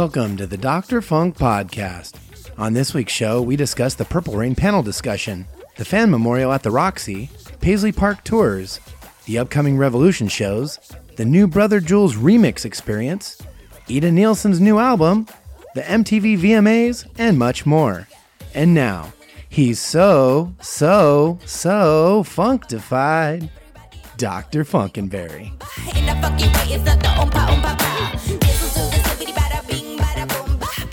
Welcome to the Dr. Funk Podcast. On this week's show, we discuss the Purple Rain panel discussion, the fan memorial at the Roxy, Paisley Park tours, the upcoming Revolution shows, the new Brother Jules remix experience, Ida Nielsen's new album, the MTV VMAs, and much more. And now, he's so, so, so functified. Dr. Funkenberry.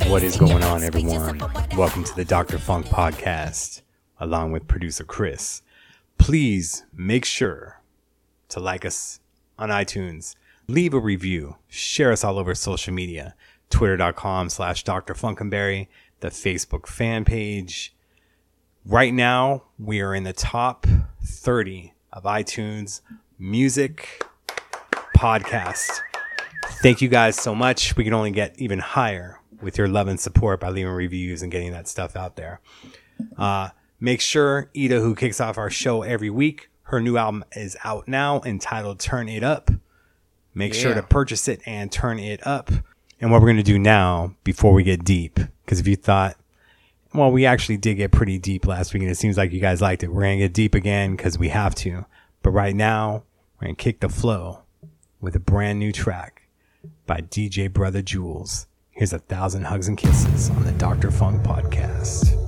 What is going on, everyone? Welcome to the Dr. Funk podcast, along with producer Chris. Please make sure to like us on iTunes, leave a review, share us all over social media, twitter.com slash Dr. Funkenberry, the Facebook fan page. Right now, we are in the top 30 of iTunes music podcast. Thank you guys so much. We can only get even higher with your love and support by leaving reviews and getting that stuff out there. Uh, make sure Ida, who kicks off our show every week, her new album is out now entitled Turn It Up. Make sure to purchase it and turn it up. And what we're going to do now before we get deep, because if you thought, well, we actually did get pretty deep last week and it seems like you guys liked it. We're going to get deep again because we have to. But right now, we're going to kick the flow with a brand new track by DJ Brother Jules. Here's a thousand hugs and kisses on the Dr. Funk podcast.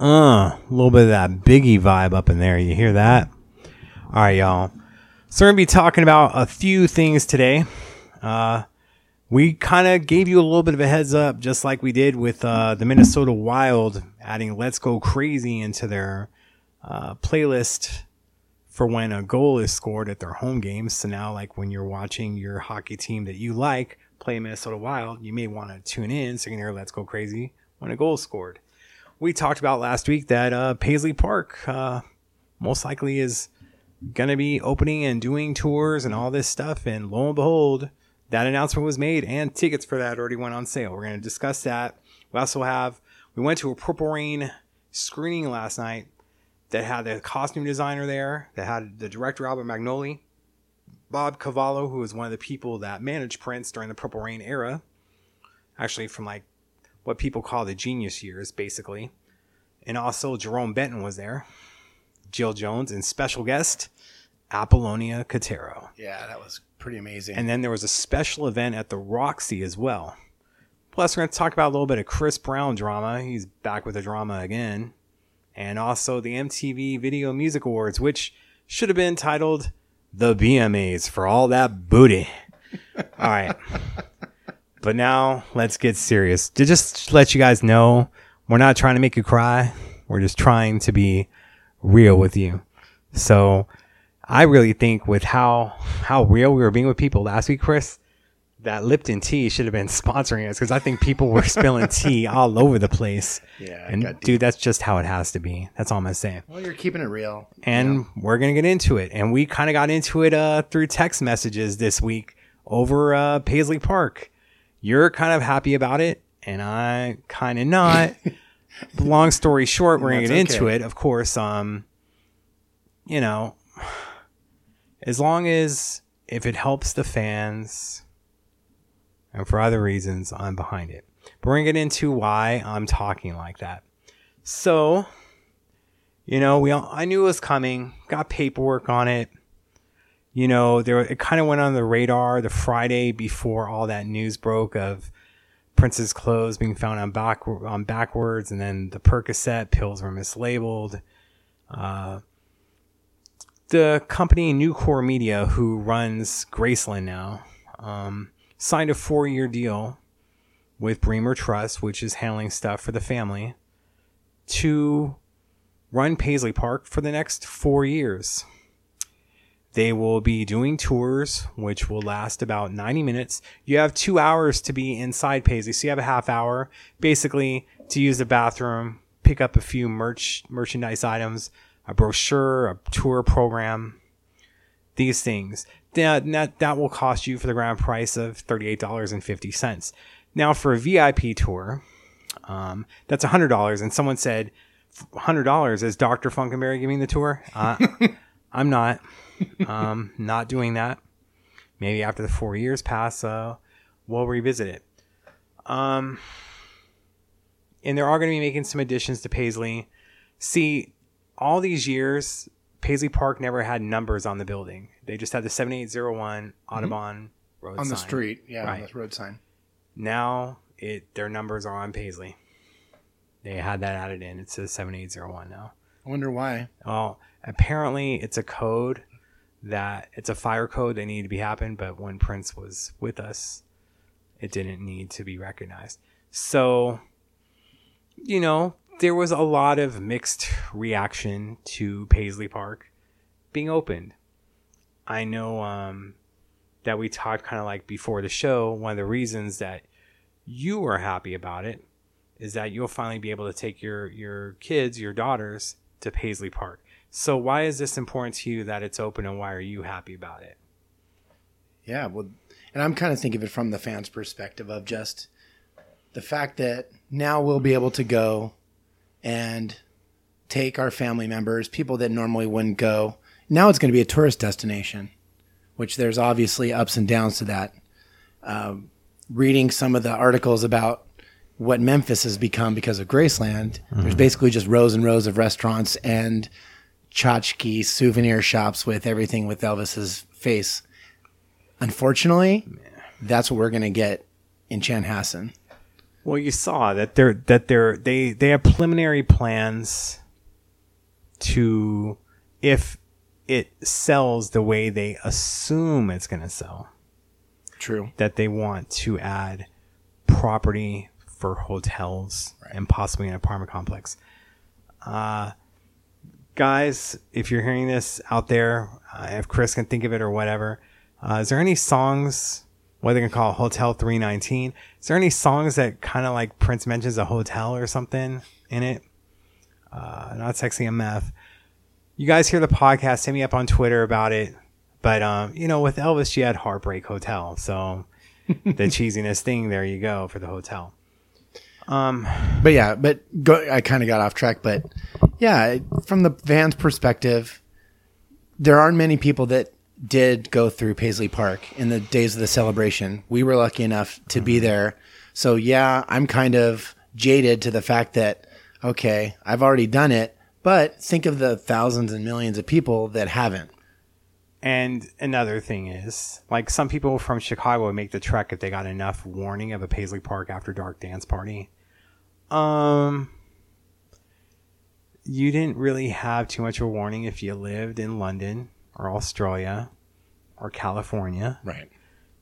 Uh, a little bit of that Biggie vibe up in there. You hear that? All right, y'all. So we're gonna be talking about a few things today. Uh, we kind of gave you a little bit of a heads up, just like we did with uh, the Minnesota Wild adding "Let's Go Crazy" into their uh, playlist for when a goal is scored at their home games. So now, like when you're watching your hockey team that you like play Minnesota Wild, you may want to tune in so you can hear "Let's Go Crazy" when a goal is scored. We talked about last week that uh, Paisley Park uh, most likely is going to be opening and doing tours and all this stuff. And lo and behold, that announcement was made and tickets for that already went on sale. We're going to discuss that. We also have, we went to a Purple Rain screening last night that had the costume designer there, that had the director Albert Magnoli, Bob Cavallo, who was one of the people that managed Prince during the Purple Rain era, actually from like what people call the genius years, basically. And also Jerome Benton was there, Jill Jones, and special guest Apollonia Kotero. Yeah, that was pretty amazing. And then there was a special event at the Roxy as well. Plus, we're going to talk about a little bit of Chris Brown drama. He's back with the drama again. And also the MTV Video Music Awards, which should have been titled The BMAs for all that booty. all right. But now let's get serious. To just let you guys know, we're not trying to make you cry. We're just trying to be real with you. So I really think with how how real we were being with people last week, Chris, that Lipton tea should have been sponsoring us because I think people were spilling tea all over the place. Yeah, and dude, that's just how it has to be. That's all I'm gonna say. well, you're keeping it real. And we're gonna get into it, and we kind of got into it uh, through text messages this week over uh, Paisley Park. You're kind of happy about it, and I kind of not. Long story short, we're gonna get That's into it. Of course, um, you know, as long as if it helps the fans, and for other reasons, I'm behind it. But we're gonna get into why I'm talking like that. So, you know, we all, I knew it was coming. Got paperwork on it. You know, there it kind of went on the radar the Friday before all that news broke of Prince's clothes being found on back on backwards, and then the Percocet pills were mislabeled. Uh, the company Newcore Media, who runs Graceland now, um, signed a four-year deal with Bremer Trust, which is handling stuff for the family, to run Paisley Park for the next four years. They will be doing tours, which will last about 90 minutes. You have two hours to be inside Paisley, so you have a half hour basically to use the bathroom, pick up a few merch merchandise items, a brochure, a tour program, these things. That, that, that will cost you for the grand price of $38.50. Now, for a VIP tour, um, that's $100. And someone said, $100 is Dr. Funkenberry giving the tour? Uh, I'm not. Um, not doing that. Maybe after the four years pass, uh, we'll revisit it. Um, and they are going to be making some additions to Paisley. See, all these years, Paisley Park never had numbers on the building. They just had the 7801 Audubon Road Mm-hmm. on the street. Yeah, on Right. the road sign. Now it their numbers are on Paisley. They had that added in. It says 7801 now. I wonder why. Well, apparently it's a code that it's a fire code that needed to be happened, but when Prince was with us, it didn't need to be recognized. So, you know, there was a lot of mixed reaction to Paisley Park being opened. I know um, that we talked kind of like before the show. One of the reasons that you were happy about it is that you'll finally be able to take your your kids, your daughters, to Paisley Park. So why is this important to you that it's open, and why are you happy about it? Yeah, well, and I'm kind of thinking of it from the fans' perspective of just the fact that now we'll be able to go and take our family members, people that normally wouldn't go. Now it's going to be a tourist destination, which there's obviously ups and downs to that. Um, reading some of the articles about what Memphis has become because of Graceland, there's basically just rows and rows of restaurants and tchotchke souvenir shops with everything with Elvis's face. Unfortunately, that's what we're going to get in Chanhassen. Well, you saw that they're that they're they they have preliminary plans to if it sells the way they assume it's going to sell True. that they want to add property for hotels and possibly an apartment complex. Uh, guys, if you're hearing this out there, uh, if Chris can think of it or whatever, uh, is there any songs, what they can call Hotel 319? Is there any songs that kind of like Prince mentions a hotel or something in it? Uh, not sexy meth. You guys hear the podcast, hit me up on Twitter about it. But um, you know, with Elvis, she had Heartbreak Hotel, so the cheesiness thing. There you go for the hotel. Um, but yeah, but go, I kind of got off track. But yeah, from the van's perspective, there aren't many people that did go through Paisley Park in the days of the celebration. We were lucky enough to be mm-hmm. there. So yeah, I'm kind of jaded to the fact that, okay, I've already done it, but think of the thousands and millions of people that haven't. And another thing is, like some people from Chicago would make the trek if they got enough warning of a Paisley Park after dark dance party. Um, you didn't really have too much of a warning if you lived in London or Australia or California. Right.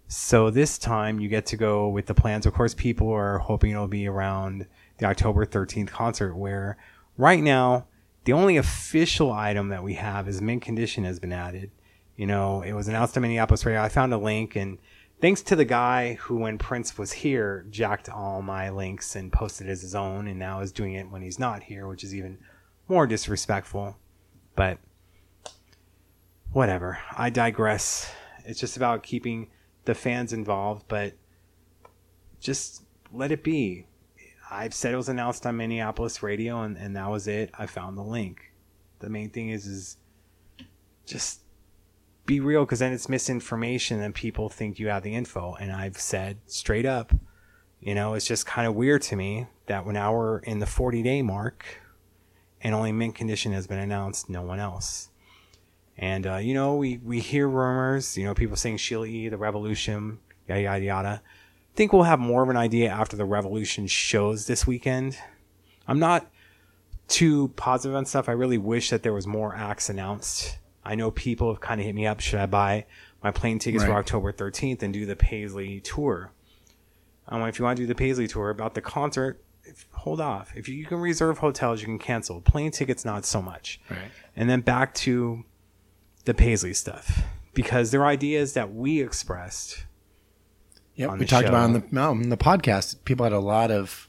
So this time you get to go with the plans. Of course, people are hoping it'll be around the October 13th concert, where right now the only official item that we have is mint condition has been added. You know, it was announced on Minneapolis Radio. I found a link, and thanks to the guy who, when Prince was here, jacked all my links and posted as his own, and now is doing it when he's not here, which is even more disrespectful. But whatever. I digress. It's just about keeping the fans involved, but just let it be. I've said it was announced on Minneapolis radio and, and that was it. I found the link. The main thing is is just be real because then it's misinformation and people think you have the info. And I've said straight up, you know, it's just kind of weird to me that when we're in the 40 day mark and only mint condition has been announced, no one else. And uh, you know, we we hear rumors. You know, people saying Sheila E, the Revolution, yada yada yada. I think we'll have more of an idea after the Revolution shows this weekend. I'm not too positive on stuff. I really wish that there was more acts announced. I know people have kind of hit me up. Should I buy my plane tickets for October 13th and do the Paisley tour? Um, if you want to do the Paisley tour about the concert, if, hold off. If you, you can reserve hotels, you can cancel. Plane tickets, not so much Right. and then back to the Paisley stuff because there are ideas that we expressed Yep. We talked about on the no, on the podcast. People had a lot of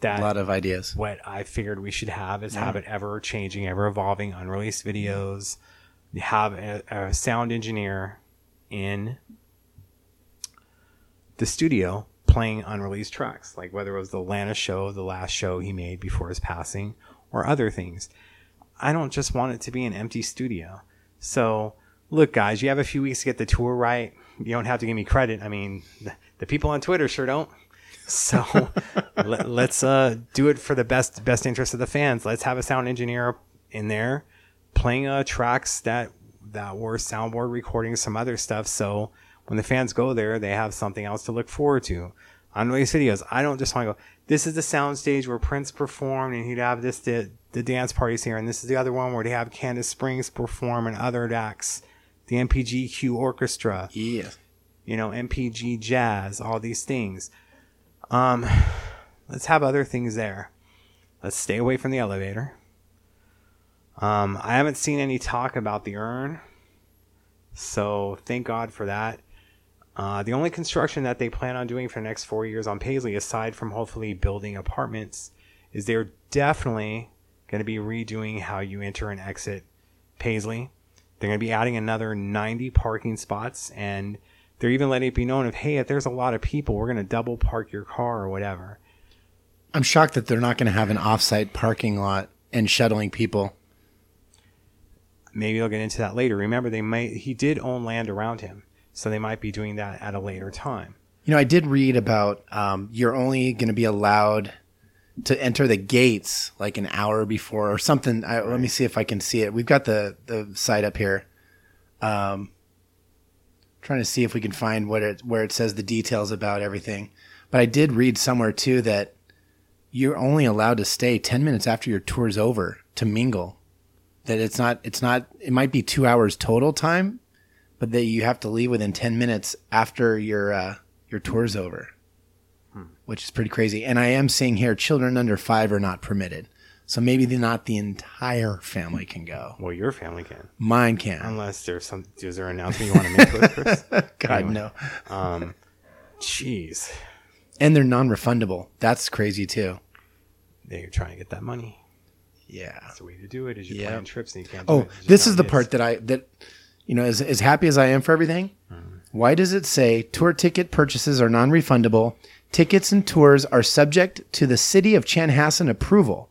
that a lot of ideas. what I figured we should have is have it ever changing, ever evolving, unreleased videos. Have a, a sound engineer in the studio playing unreleased tracks, like whether it was the Lana show, the last show he made before his passing, or other things. I don't just want it to be an empty studio. So, look, guys, you have a few weeks to get the tour right. You don't have to give me credit. I mean, the, the people on Twitter sure don't. So let, let's uh, do it for the best best interest of the fans. Let's have a sound engineer in there playing uh, tracks that that were soundboard recordings, some other stuff. So when the fans go there, they have something else to look forward to. On these videos, I don't just want to go. This is the soundstage where Prince performed, and he'd have this the, the dance parties here, and this is the other one where they have Kandace Springs perform and other acts, the MPGQ Orchestra Yes. you know, NPG jazz, all these things. Um, let's have other things there. Let's stay away from the elevator. Um, I haven't seen any talk about the urn, so thank God for that. Uh, the only construction that they plan on doing for the next four years on Paisley, aside from hopefully building apartments, is they're definitely going to be redoing how you enter and exit Paisley. They're going to be adding another 90 parking spots, and they're even letting it be known if, hey, if there's a lot of people, we're going to double park your car or whatever. I'm shocked that they're not going to have an offsite parking lot and shuttling people. Maybe they'll get into that later. Remember, they might he did own land around him, so they might be doing that at a later time. You know, I did read about um, you're only going to be allowed to enter the gates like an hour before or something. I, Let me see if I can see it. We've got the the site up here. Um, trying to see if we can find what it where it says the details about everything. But I did read somewhere too that you're only allowed to stay 10 minutes after your tour's over to mingle. That it's not, it's not, it might be two hours total time, but that you have to leave within 10 minutes after your, uh, your tour's over, which is pretty crazy. And I am seeing here children under five are not permitted. So maybe not the entire family can go. Well, your family can, Mine can. unless there's some. Is there an announcement you want to make, Chris? God, Anyway. no. Um, jeez, And they're non refundable. That's crazy too. they're trying to get that money. Yeah. That's the way to do it. Is you Yep. plan trips and you can't. Do Oh, it. This is it the part that I that you know as as happy as I am for everything. Mm-hmm. Why does it say tour ticket purchases are non-refundable? Tickets and tours are subject to the city of Chanhassen approval.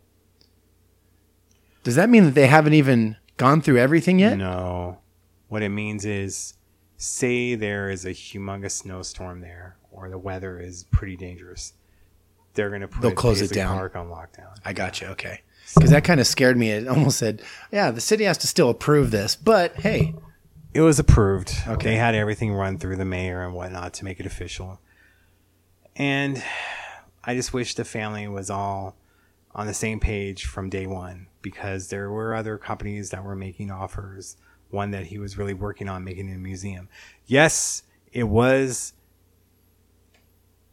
Does that mean that they haven't even gone through everything yet? No. What it means is say there is a humongous snowstorm there or the weather is pretty dangerous. They're going to put They'll close it down. Park on lockdown. I got you. Okay. Because that kind of scared me. It almost said, "Yeah, the city has to still approve this," but hey, It was approved. Okay. They had everything run through the mayor and whatnot to make it official. And I just wish the family was all on the same page from day one because there were other companies that were making offers. One that he was really working on making a museum. Yes, it was.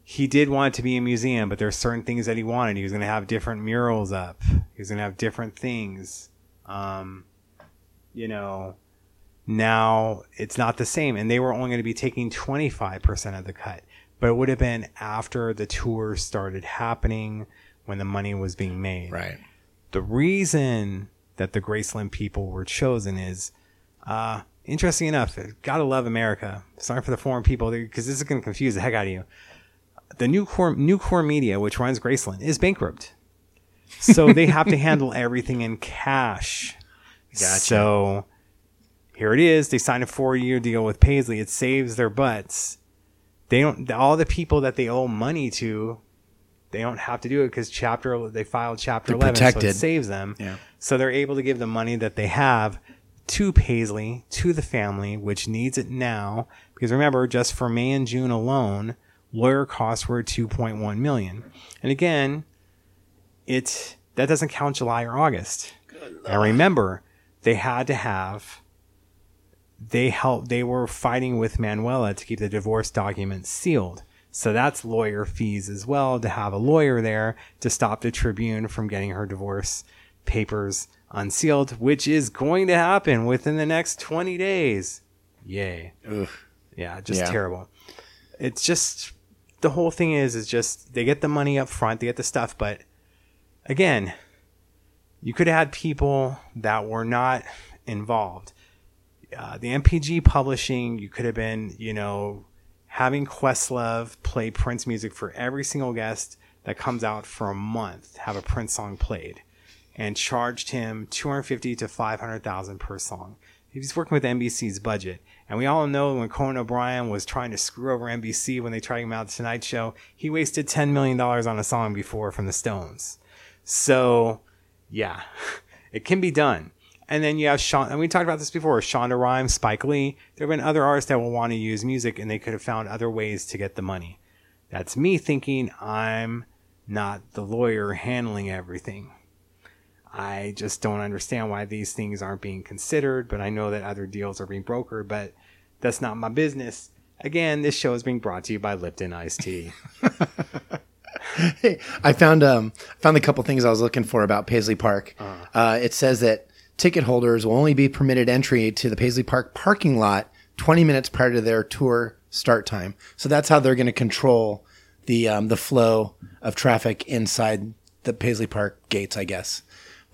He did want it to be a museum, but there are certain things that he wanted. He was going to have different murals up. He was going to have different things. Um, you know, now it's not the same and they were only going to be taking 25% of the cut but it would have been after the tour started happening when the money was being made right. the reason that the graceland people were chosen is uh interesting enough gotta love america sorry for the foreign people because this is going to confuse the heck out of you the new core new core media which runs graceland is bankrupt so they have to handle everything in cash Gotcha. so here it is. They signed a four year deal with Paisley. It saves their butts. They don't, all the people that they owe money to, they don't have to do it because chapter, they filed chapter They're 11. So it saves them. Yeah. So they're able to give the money that they have to Paisley, to the family, which needs it now. Because remember, just for May and June alone, lawyer costs were 2.1 million. And again, it that doesn't count July or August. And remember, they had to have they helped they were fighting with Manuela to keep the divorce documents sealed. So that's lawyer fees as well to have a lawyer there to stop the Tribune from getting her divorce papers unsealed, which is going to happen within the next 20 days. Yay. Oof. Yeah, just Yeah. terrible. It's just the whole thing is is just they get the money up front, they get the stuff, but again, you could add people that were not involved. Uh, the NPG publishing, you could have been, you know, having Questlove play Prince music for every single guest that comes out for a month, have a Prince song played, and charged him 250 to 500,000 per song. If he's working with NBC's budget. And we all know when Conan O'Brien was trying to screw over NBC when they tried him out the Tonight Show, he wasted $10 million on a song before from the Stones. So, yeah, it can be done. And then you have Sean, and we talked about this before Shonda Rhimes, Spike Lee. There have been other artists that will want to use music and they could have found other ways to get the money. That's me thinking I'm not the lawyer handling everything. I just don't understand why these things aren't being considered, but I know that other deals are being brokered, but that's not my business. Again, this show is being brought to you by Lipton Iced Tea. Hey, I found um found the couple things I was looking for about Paisley Park. uh it says that ticket holders will only be permitted entry to the Paisley Park parking lot 20 minutes prior to their tour start time. So that's how they're going to control the um, the flow of traffic inside the Paisley Park gates, I guess.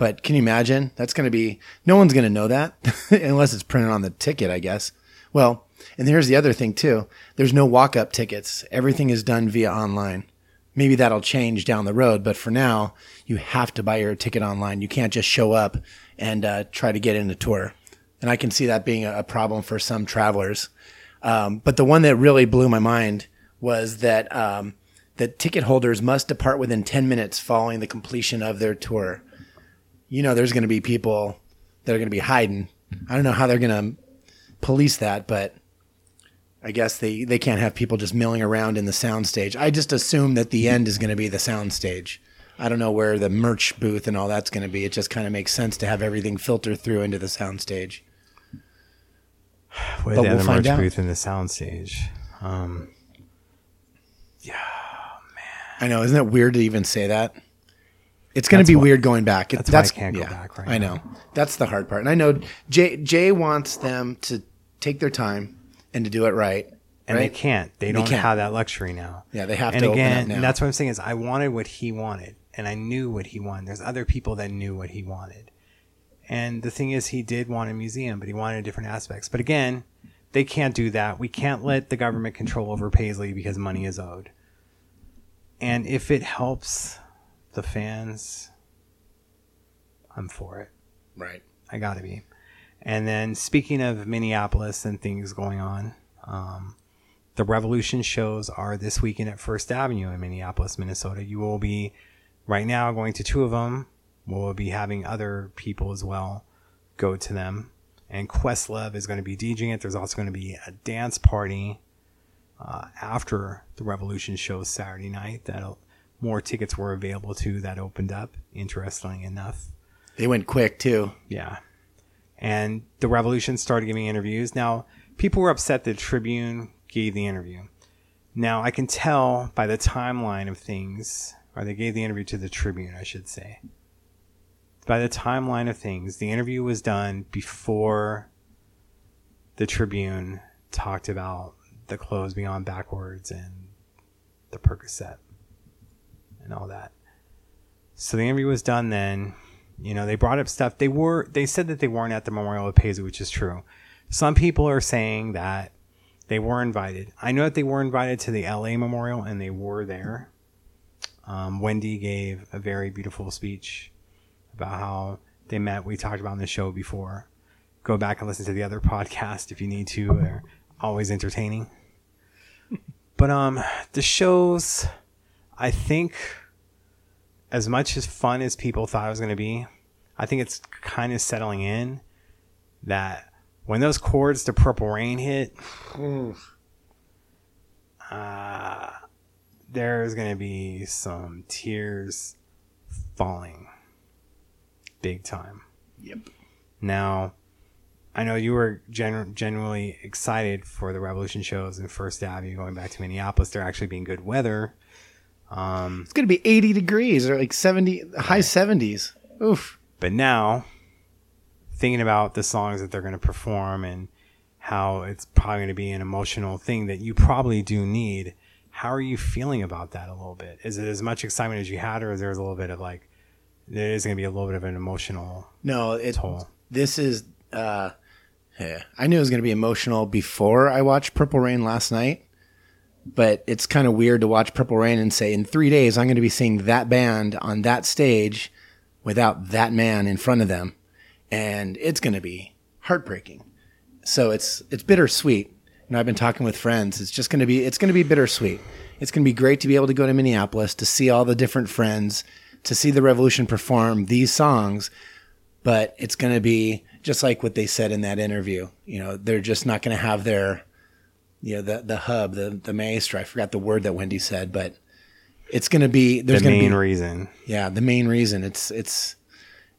But can you imagine? That's going to be no one's going to know that unless it's printed on the ticket, I guess. Well, and here's the other thing too. There's no walk-up tickets. Everything is done via online maybe that'll change down the road. But for now, you have to buy your ticket online. You can't just show up and uh, try to get in a tour. And I can see that being a, a problem for some travelers. Um, but the one that really blew my mind was that um, that ticket holders must depart within 10 minutes following the completion of their tour. You know, there's going to be people that are going to be hiding. I don't know how they're going to police that, but I guess they they can't have people just milling around in the soundstage. I just assume that the end is going to be the soundstage. I don't know where the merch booth and all that's going to be. It just kind of makes sense to have everything filter through into the soundstage. With But the we'll other merch out. booth in the soundstage. Um, yeah, man. I know, isn't it weird to even say that? It's going to be weird going back. It- that's why I can't go back right I now. know. That's the hard part. And I know Jay Jay wants them to take their time and to do it right. and right? they can't. They don't can't. have that luxury now. Yeah, they have and to open again, up now. and that's what I'm saying is I wanted what he wanted, and I knew what he wanted. There's other people that knew what he wanted, and the thing is, he did want a museum, but he wanted different aspects. But again, they can't do that. We can't let the government control over Paisley because money is owed. And if it helps the fans, I'm for it. Right. I gotta be. And then speaking of Minneapolis and things going on, um, the Revolution shows are this weekend at First Avenue in Minneapolis, Minnesota. You will be right now going to two of them. We'll be having other people as well go to them. And Questlove is going to be DJing it. There's also going to be a dance party uh, after the Revolution show Saturday night. That more tickets were available to that opened up. Interestingly enough, They went quick too. yeah. And the Revolution started giving interviews. Now, people were upset that Tribune gave the interview. Now, I can tell by the timeline of things, or they gave the interview to the Tribune, I should say. By the timeline of things, the interview was done before the Tribune talked about the clothes beyond backwards and the Percocet and all that. So the interview was done then. You know, they brought up stuff. They were they said that they weren't at the memorial of Paisley, which is true. Some people are saying that they were invited. I know that they were invited to the LA memorial and they were there. Um, Wendy gave a very beautiful speech about how they met. We talked about on the show before. Go back and listen to the other podcast if you need to. They're always entertaining. but um, the shows, I think as much as fun as people thought it was going to be, I think it's kind of settling in that when those chords to Purple Rain hit, uh, there's going to be some tears falling big time. Yep. Now, I know you were gen- genuinely excited for the Revolution shows in First Avenue going back to Minneapolis. They're actually being good weather. Um, It's going to be 80 degrees or like 70 high 70s. Oof. But now, thinking about the songs that they're going to perform and how it's probably going to be an emotional thing that you probably do need, how are you feeling about that a little bit? Is it as much excitement as you had, or is there a little bit of like, there is going to be a little bit of an emotional No, it toll? this is uh yeah, I knew it was going to be emotional before I watched Purple Rain last night. But it's kind of weird to watch Purple Rain and say in 3 days I'm going to be seeing that band on that stage without that man in front of them and it's going to be heartbreaking. So it's it's bittersweet. Know, I've been talking with friends. It's just going to be it's going to be bittersweet. It's going to be great to be able to go to Minneapolis to see all the different friends, to see the Revolution perform these songs, but it's going to be just like what they said in that interview. You know, they're just not going to have their, you know, the the hub, the the maestro. I forgot the word that Wendy said, but it's going to be The there's going to main be reason. yeah the main reason. It's it's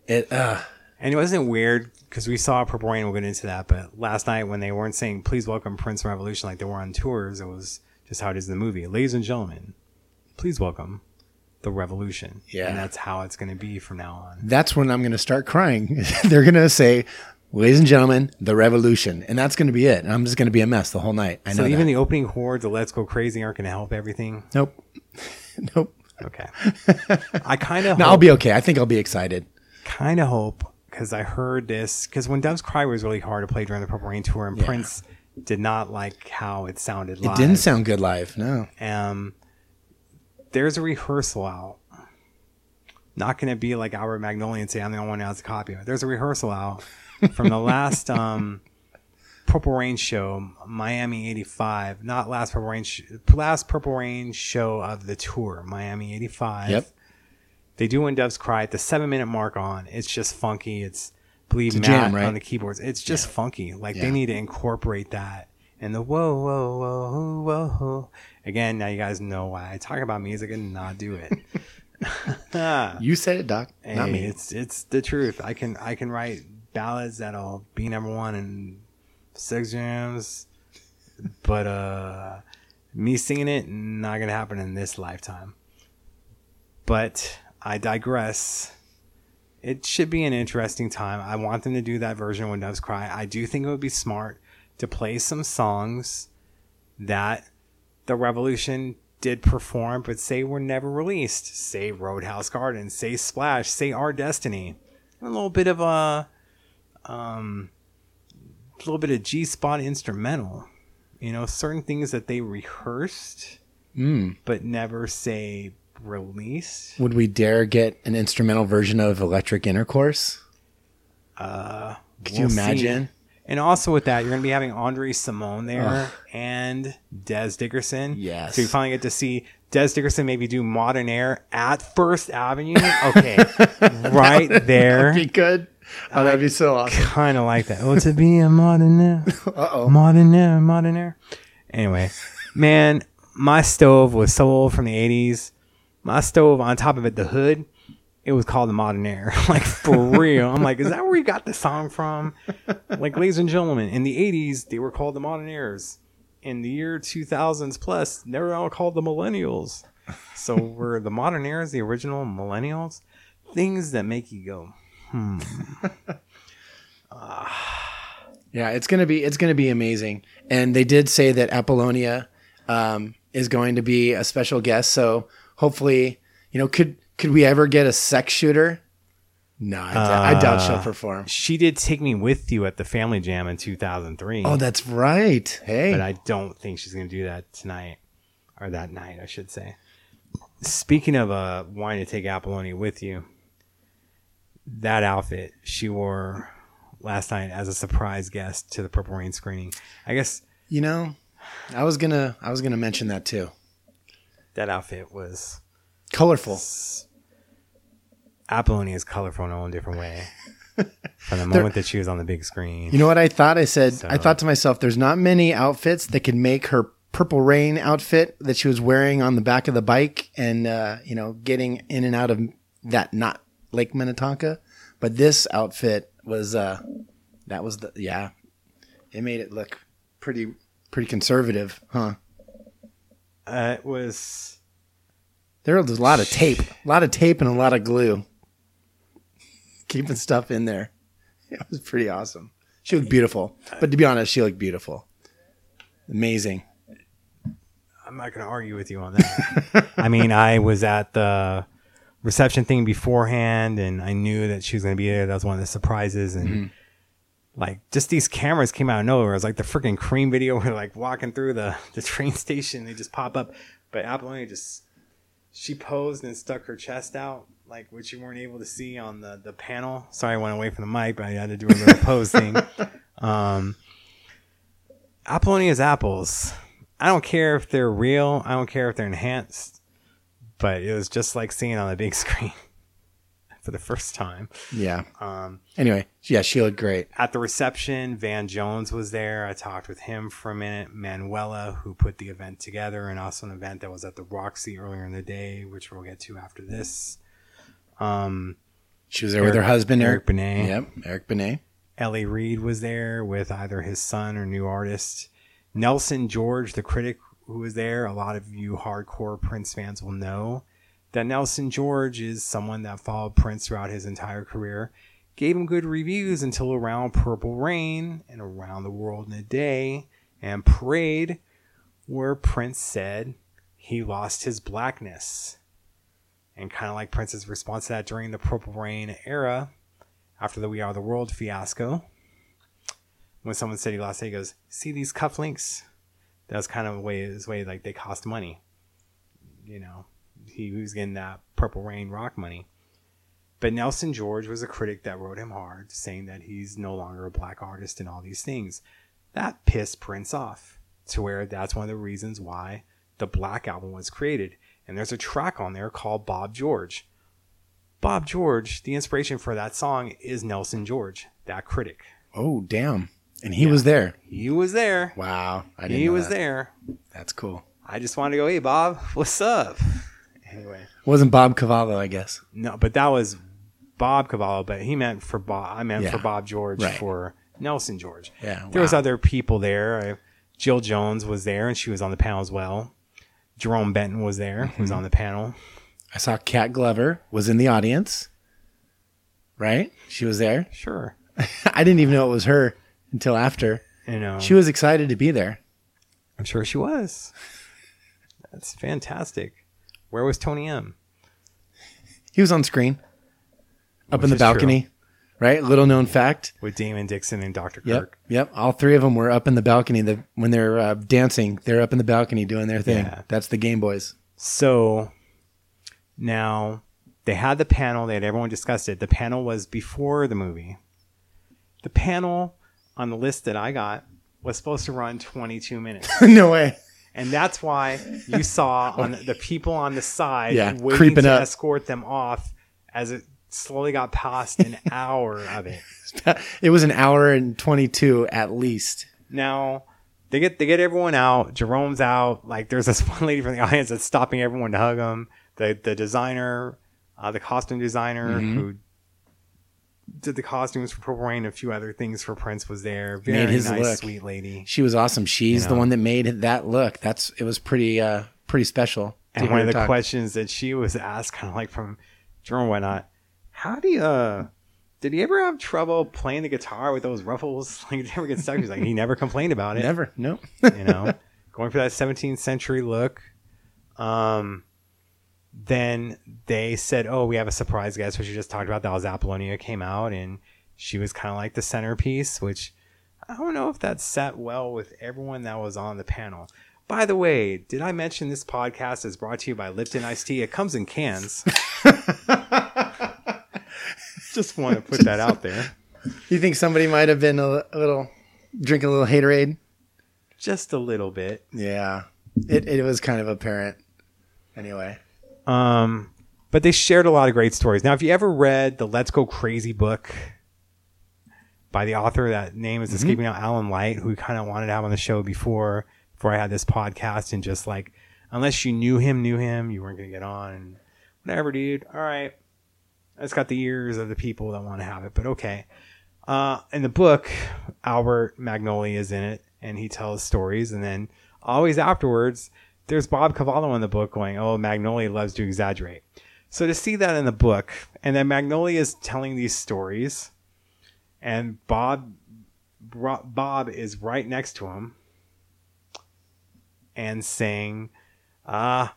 it. uh And it wasn't weird because we saw Purple Rain. We'll get into that. But last night when they weren't saying "Please welcome Prince Revolution" like they were on tours, it was just how it is in the movie. Ladies and gentlemen, please welcome the Revolution. Yeah. and that's how it's going to be from now on. That's when I'm going to start crying. they're going to say, "Ladies and gentlemen, the revolution," and that's going to be it. And I'm just going to be a mess the whole night. I know So even that. the opening chords, the "Let's Go Crazy" aren't going to help everything. nope, nope. Okay, I kind of No, I'll be okay. I think I'll be excited. kind of hope because I heard this because when Doves Cry was really hard to play during the Purple Rain tour, and Yeah. Prince did not like how it sounded. It didn't sound good live. No. um, there's a rehearsal out. Not going to be like Albert Magnoli and say I'm the only one who has a copy of it. There's a rehearsal out from the last um, Purple Rain show, Miami '85. Not last Purple Rain, sh- last Purple Rain show of the tour, Miami '85. Yep. They do when Doves Cry at the seven minute mark on. It's just funky. It's believe It's Matt jam, right? on the keyboards. It's just funky. Like Yeah. they need to incorporate that and the whoa, whoa, whoa, whoa. whoa. Again, now you guys know why I talk about music and not do it. You said it, Doc. Not Hey, me. It's it's the truth. I can I can write ballads that'll be number one in six jams, but uh, me singing it not gonna happen in this lifetime. But I digress. It should be an interesting time. I want them to do that version when doves cry. I do think it would be smart to play some songs that the revolution did perform but say were never released say roadhouse garden say splash say our destiny a little bit of a um a little bit of g-spot instrumental you know certain things that they rehearsed Mm. but never say released Would we dare get an instrumental version of Electric Intercourse? uh Could we'll you see. imagine? and also with that you're gonna be having Andre Cymone there Ugh. and Dez Dickerson Yes. so you finally get to see Dez Dickerson maybe do Modernaire at first avenue okay right there Be good. Oh, that'd be so awesome. kind of like that. Oh, to be a Modernaire, Uh oh. Modernaire, modern air. Anyway, man, my stove was so old from the '80s. My stove, on top of it, the hood, it was called the Modernaire. like for real. I'm like, is that where you got the song from? Like, ladies and gentlemen, in the '80s, they were called the Modernaires. In the year 2000s plus, they were all called the millennials. So were the Modernaires the original millennials? Things that make you go, Yeah, it's gonna be it's gonna be amazing. And they did say that Apollonia um, is going to be a special guest. So hopefully, you know, could could we ever get a sex shooter? No, I, doubt- I doubt she'll Uh, perform. She did take me with you at the Family Jam in 2003. Oh, that's right. Hey, but I don't think she's going to do that tonight or that night, I should say. Speaking of uh, wanting to take Apollonia with you, that outfit she wore last night as a surprise guest to the Purple Rain screening. I guess you know, I was gonna I was gonna mention that too. that outfit was Colorful. Apollonia is colorful in a whole different way. From the moment that she was on the big screen. You know what I thought? I said I thought to myself, "There's not many outfits that could make her purple rain outfit that she was wearing on the back of the bike, and uh, you know, getting in and out of that not Lake Minnetonka, but this outfit was uh, that was the yeah, it made it look pretty pretty conservative, huh? Uh, it was There was a lot of tape, a lot of tape, and a lot of glue, keeping stuff in there. It was pretty awesome. She looked beautiful, but to be honest, she looked beautiful. Amazing. I'm not going to argue with you on that. I mean, I was at the reception thing beforehand, and I knew that she was going to be there. That was one of the surprises, and like just these cameras came out of nowhere. It was like the freaking Cream video where like walking through the the train station, they just pop up. But Apollonia just she posed and stuck her chest out, like which you weren't able to see on the the panel. Sorry, I went away from the mic, but I had to do a little pose thing. Um, Apollonia's apples. I don't care if they're real. I don't care if they're enhanced. But it was just like seeing it on the big screen for the first time. Yeah. Um, Anyway, yeah, she looked great. at the reception, Van Jones was there. I talked with him for a minute. Manuela, who put the event together, and also an event that was at the Roxy earlier in the day, which we'll get to after this. Um, She was there with her husband, Eric Eric. Benet. Yep, Eric Benet. L.A. Reid was there with either his son or new artist. Nelson George, the critic who was there, a lot of you hardcore Prince fans will know that Nelson George is someone that followed Prince throughout his entire career, gave him good reviews until around Purple Rain and Around the World in a Day and Parade, where Prince said he lost his blackness. And kind of like Prince's response to that during the Purple Rain era, after the We Are the World fiasco, when someone said he lost it, he goes, "See these cufflinks? That was kind of way his way like they cost money. You know, he was getting that Purple Rain rock money." But Nelson George was a critic that wrote him hard, saying that he's no longer a black artist and all these things. That pissed Prince off to where that's one of the reasons why the Black Album was created. And there's a track on there called Bob George. Bob George, the inspiration for that song is Nelson George, that critic. Oh, damn. And he was there. He was there. Wow. I didn't He was that. there. That's cool. I just wanted to go, hey Bob, what's up? Anyway, Wasn't Bob Cavallo, I guess. no, but that was Bob Cavallo, but he meant for Bob. I meant Yeah. for Bob George Right. for Nelson George. Yeah, there was other people there. I, Jill Jones was there, and she was on the panel as well. Jerome Benton was there, who was Mm-hmm. on the panel. I saw Cat Glover was in the audience. Right? She was there. Sure, I didn't even know it was her until after. you know, She was excited to be there. I'm sure she was. That's fantastic. Where was Tony M? He was on screen up Which in the is true. balcony. Right? Little known fact. With Damon Dickson and Dr. Yep. Kirk. Yep. All three of them were up in the balcony. The, when they're uh, dancing, they're up in the balcony doing their thing. Yeah. That's the Game Boyz. So now they had the panel, they had everyone discussed it. The panel was before the movie. The panel on the list that I got was supposed to run 22 minutes. no way. And that's why you saw on the, the people on the side Yeah, waiting creeping to up. escort them off as it slowly got past an hour of it. It was an hour and 22 at least. Now they get they get everyone out. Jerome's out. Like there's this one lady from the audience that's stopping everyone to hug him. The the designer, uh, the costume designer Mm-hmm. who did the costumes for Purple Rain, a few other things for Prince was there. Very Made his nice, look. sweet lady. She was awesome. She's You the one that made that look. That's it was pretty uh pretty special. And one of the talk. questions that she was asked, kind of like from Jerome, why not? how do you? Uh, did he ever have trouble playing the guitar with those ruffles? Like, did he ever get stuck? He's like, he never complained about it. Never. No. you know, going for that 17th century look. Um, then they said, "Oh, we have a surprise guest," which you just talked about. That was Apollonia came out, and she was kind of like the centerpiece. Which I don't know if that sat well with everyone that was on the panel. By the way, did I mention this podcast is brought to you by Lipton Iced Tea? It comes in cans. just want to put that out there. you think somebody might have been a, a little drinking a little haterade? Just a little bit. Yeah. It it was kind of apparent. Anyway. Um, but they shared a lot of great stories. Now, if you ever read the Let's Go Crazy book by the author, that name is escaping out, Alan Light, who we kind of wanted to have on the show before before I had this podcast, and just like unless you knew him, knew him, you weren't gonna get on. And whatever, dude. All right, it's got the ears of the people that want to have it, but okay. Uh, in the book, Albert Magnoli is in it, and he tells stories, and then always afterwards, there's Bob Cavallo in the book going, "Oh, Magnoli loves to exaggerate." So to see that in the book, and then Magnoli is telling these stories, and Bob Bob is right next to him, and saying, "Ah,"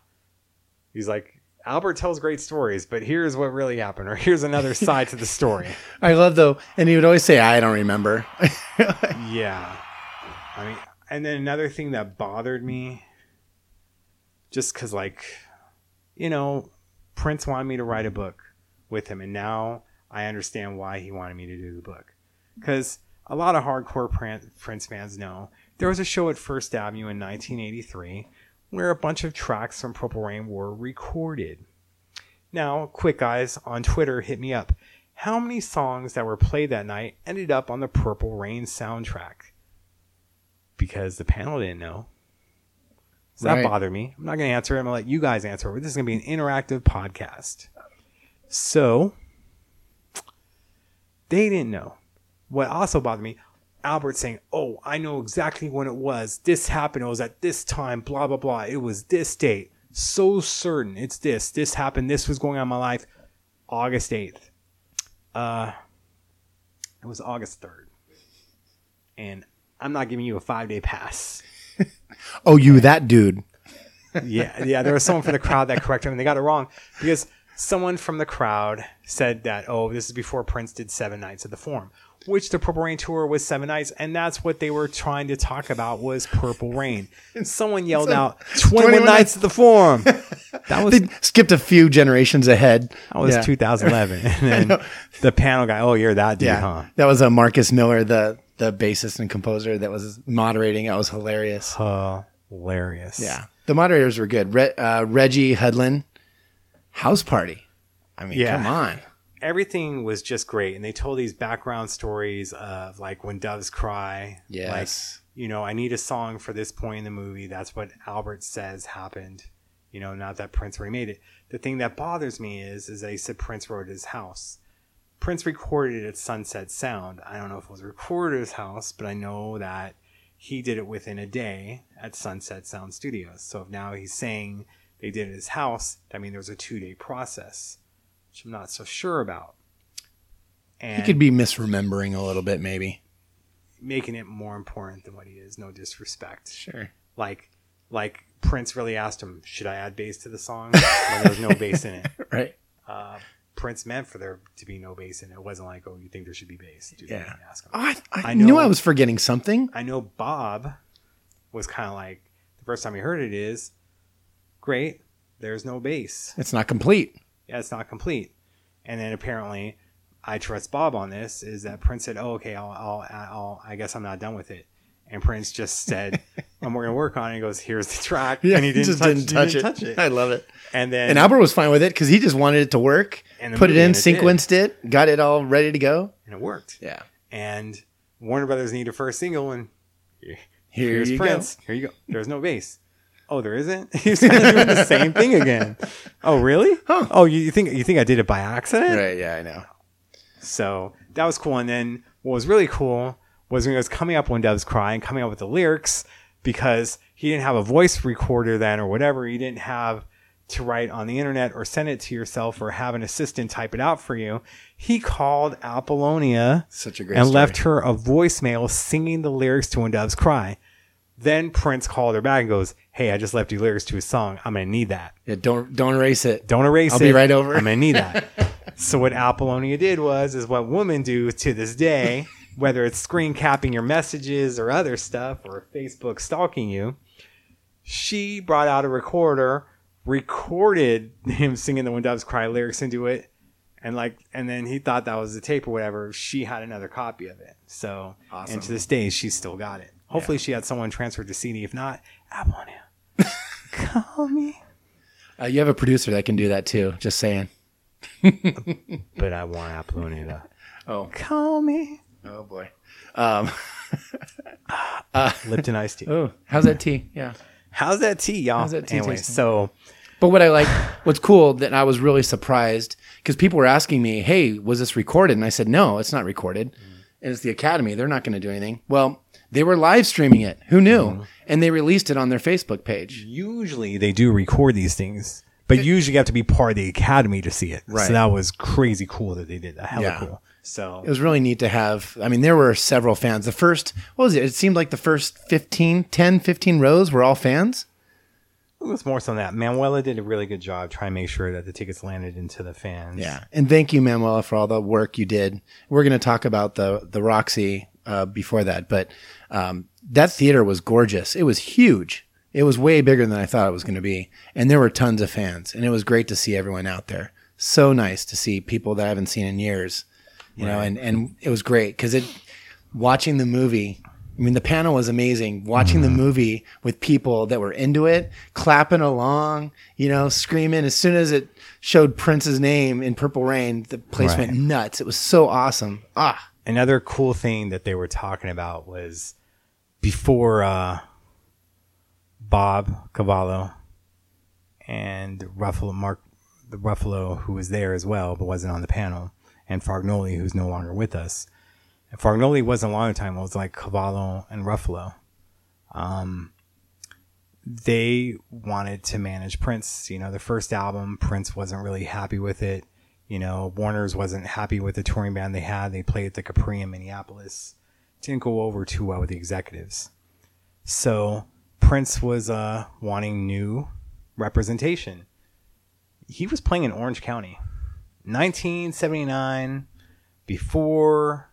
he's like. Albert tells great stories, but here's what really happened, or here's another side to the story. I love though, and he would always say, "I don't remember." Yeah. I mean, and then another thing that bothered me, just because, like, you know, Prince wanted me to write a book with him, and now I understand why he wanted me to do the book. Because a lot of hardcore Prince fans know there was a show at First Avenue in 1983 where a bunch of tracks from Purple Rain were recorded. Now, quick guys on Twitter hit me up. How many songs that were played that night ended up on the Purple Rain soundtrack? Because the panel didn't know. So that bother me. I'm not going to answer it. I'm going to let you guys answer it. This is going to be an interactive podcast. So, they didn't know. What also bothered me, Albert saying, Oh, I know exactly when it was. This happened. It was at this time, blah, blah, blah. It was this date. So certain it's this. This happened. This was going on in my life. August 8th. Uh, it was August 3rd. And I'm not giving you a five day pass. oh, you that dude. yeah, yeah. There was someone from the crowd that corrected him, and they got it wrong because someone from the crowd said that, "Oh, this is before Prince did Seven Nights at the Forum," which the Purple Rain tour was seven nights, and that's what they were trying to talk about was Purple Rain. And someone yelled out, 21, 21 nights at the Forum." That was They skipped a few generations ahead. that was Yeah. 2011, and then the panel guy, "Oh, you're that dude, Yeah, huh?" that was a Marcus Miller, the the bassist and composer that was moderating. That was hilarious. Hilarious. Yeah, the moderators were good. Re- uh, Reggie Hudlin, House Party. I mean, Yeah. come on. everything was just great. And they told these background stories of like when doves cry. Yes. Like, you know, I need a song for this point in the movie. That's what Albert says happened. You know, not that Prince remade it. The thing that bothers me is, is they said Prince wrote his house. Prince recorded it at Sunset Sound. I don't know if it was recorded at his house, but I know that he did it within a day at Sunset Sound Studios. So if now he's saying they did it at his house, I mean, there was a two day process, which I'm not so sure about. And He could be misremembering a little bit, maybe. making it more important than what he is. No disrespect. Sure. Like, like Prince really asked him, "Should I add bass to the song?" when there was no bass in it. Right. Uh, Prince meant for there to be no bass and it. It wasn't like, "Oh, you think there should be bass?" Do Yeah. ask him. Oh, I, I, I knew I was forgetting something. I know Bob was kind of like the first time he heard it is great. There's no bass. It's not complete. Yeah, it's not complete. And then apparently, I trust Bob on this. Is that Prince said, "Oh, okay, I'll, I'll, I'll I guess I'm not done with it." And Prince just said, "I'm going to work on it." He goes, "Here's the track," and he didn't, just touch, didn't touch, he didn't touch it. I love it. And then And Albert was fine with it because he just wanted it to work. The Put it in, and it did. sequenced it, got it all ready to go. and it worked. Yeah. And Warner Brothers needed a first single, and Here here's you Prince. Here you go. There's no bass. Oh, there isn't. He's doing the same thing again. Oh, really? Huh. Oh, you, you think you think I did it by accident? go. Right. Yeah, I know. So that was cool. And then what was really cool was when he was coming up when doves cry and coming up with the lyrics because he didn't have a voice recorder then or whatever. He didn't have to write on the internet or send it to yourself or have an assistant type it out for you. He called Apollonia Such a great and story. left her a voicemail singing the lyrics to When Doves Cry. Then Prince called her back and goes, Hey, I just left you lyrics to a song. I'm to need that. Yeah, don't don't erase it. Don't erase it. I'll be right over. I'm gonna need that. so what Apollonia did was is what women do to this day, whether it's screen capping your messages or other stuff or Facebook stalking you. She brought out a recorder, recorded him singing the When Doves Cry lyrics into it, and like, and then he thought that was the tape or whatever. She had another copy of it. So, Awesome. and to this day, she's still got it. Hopefully, she had someone transferred to CD. If not, Apollonia, call me. Uh, you have a producer that can do that too. Just saying. But I want Apollonia to Oh. call me. Oh boy. Um, Lipton iced tea. oh, how's that tea? Yeah. How's that tea, y'all? How's that tea anyway, tasting? so But what I like, what's cool that I was really surprised because people were asking me, "Hey, was this recorded?" And I said, "No, it's not recorded. And it's the Academy. They're not going to do anything." Well, they were live streaming it. Who knew? Mm-hmm. And they released it on their Facebook page. usually they do record these things, but usually you have to be part of the academy to see it. Right. So that was crazy cool that they did that. Hella Yeah. cool. So It was really neat to have. I mean, there were several fans. The first, what was it? It seemed like the first 15, 10, 15 rows were all fans. It was more so than that. Manuela did a really good job trying to make sure that the tickets landed into the fans. Yeah, and thank you, Manuela, for all the work you did. We're going to talk about the, the Roxy uh, before that, but um, that theater was gorgeous. It was huge. It was way bigger than I thought it was going to be. And there were tons of fans. And it was great to see everyone out there. So nice to see people that I haven't seen in years. You know, and, and it was great because it watching the movie. I mean, the panel was amazing. Watching the movie with people that were into it, clapping along, you know, screaming. As soon as it showed Prince's name in Purple Rain, the place Right. went nuts. It was so awesome. Ah, Another cool thing that they were talking about was before uh, Bob Cavallo and Ruffalo, Mark the Ruffalo, who was there as well but wasn't on the panel, and Fargnoli, who's no longer with us. And Fargnoli wasn't a long time. It was like Cavallo and Ruffalo. Um, they wanted to manage Prince. You know, the first album, Prince wasn't really happy with it. You know, Warner's wasn't happy with the touring band they had. They played at the Capri in Minneapolis. Didn't go over too well with the executives. So Prince was uh, wanting new representation. He was playing in Orange County, 1979, before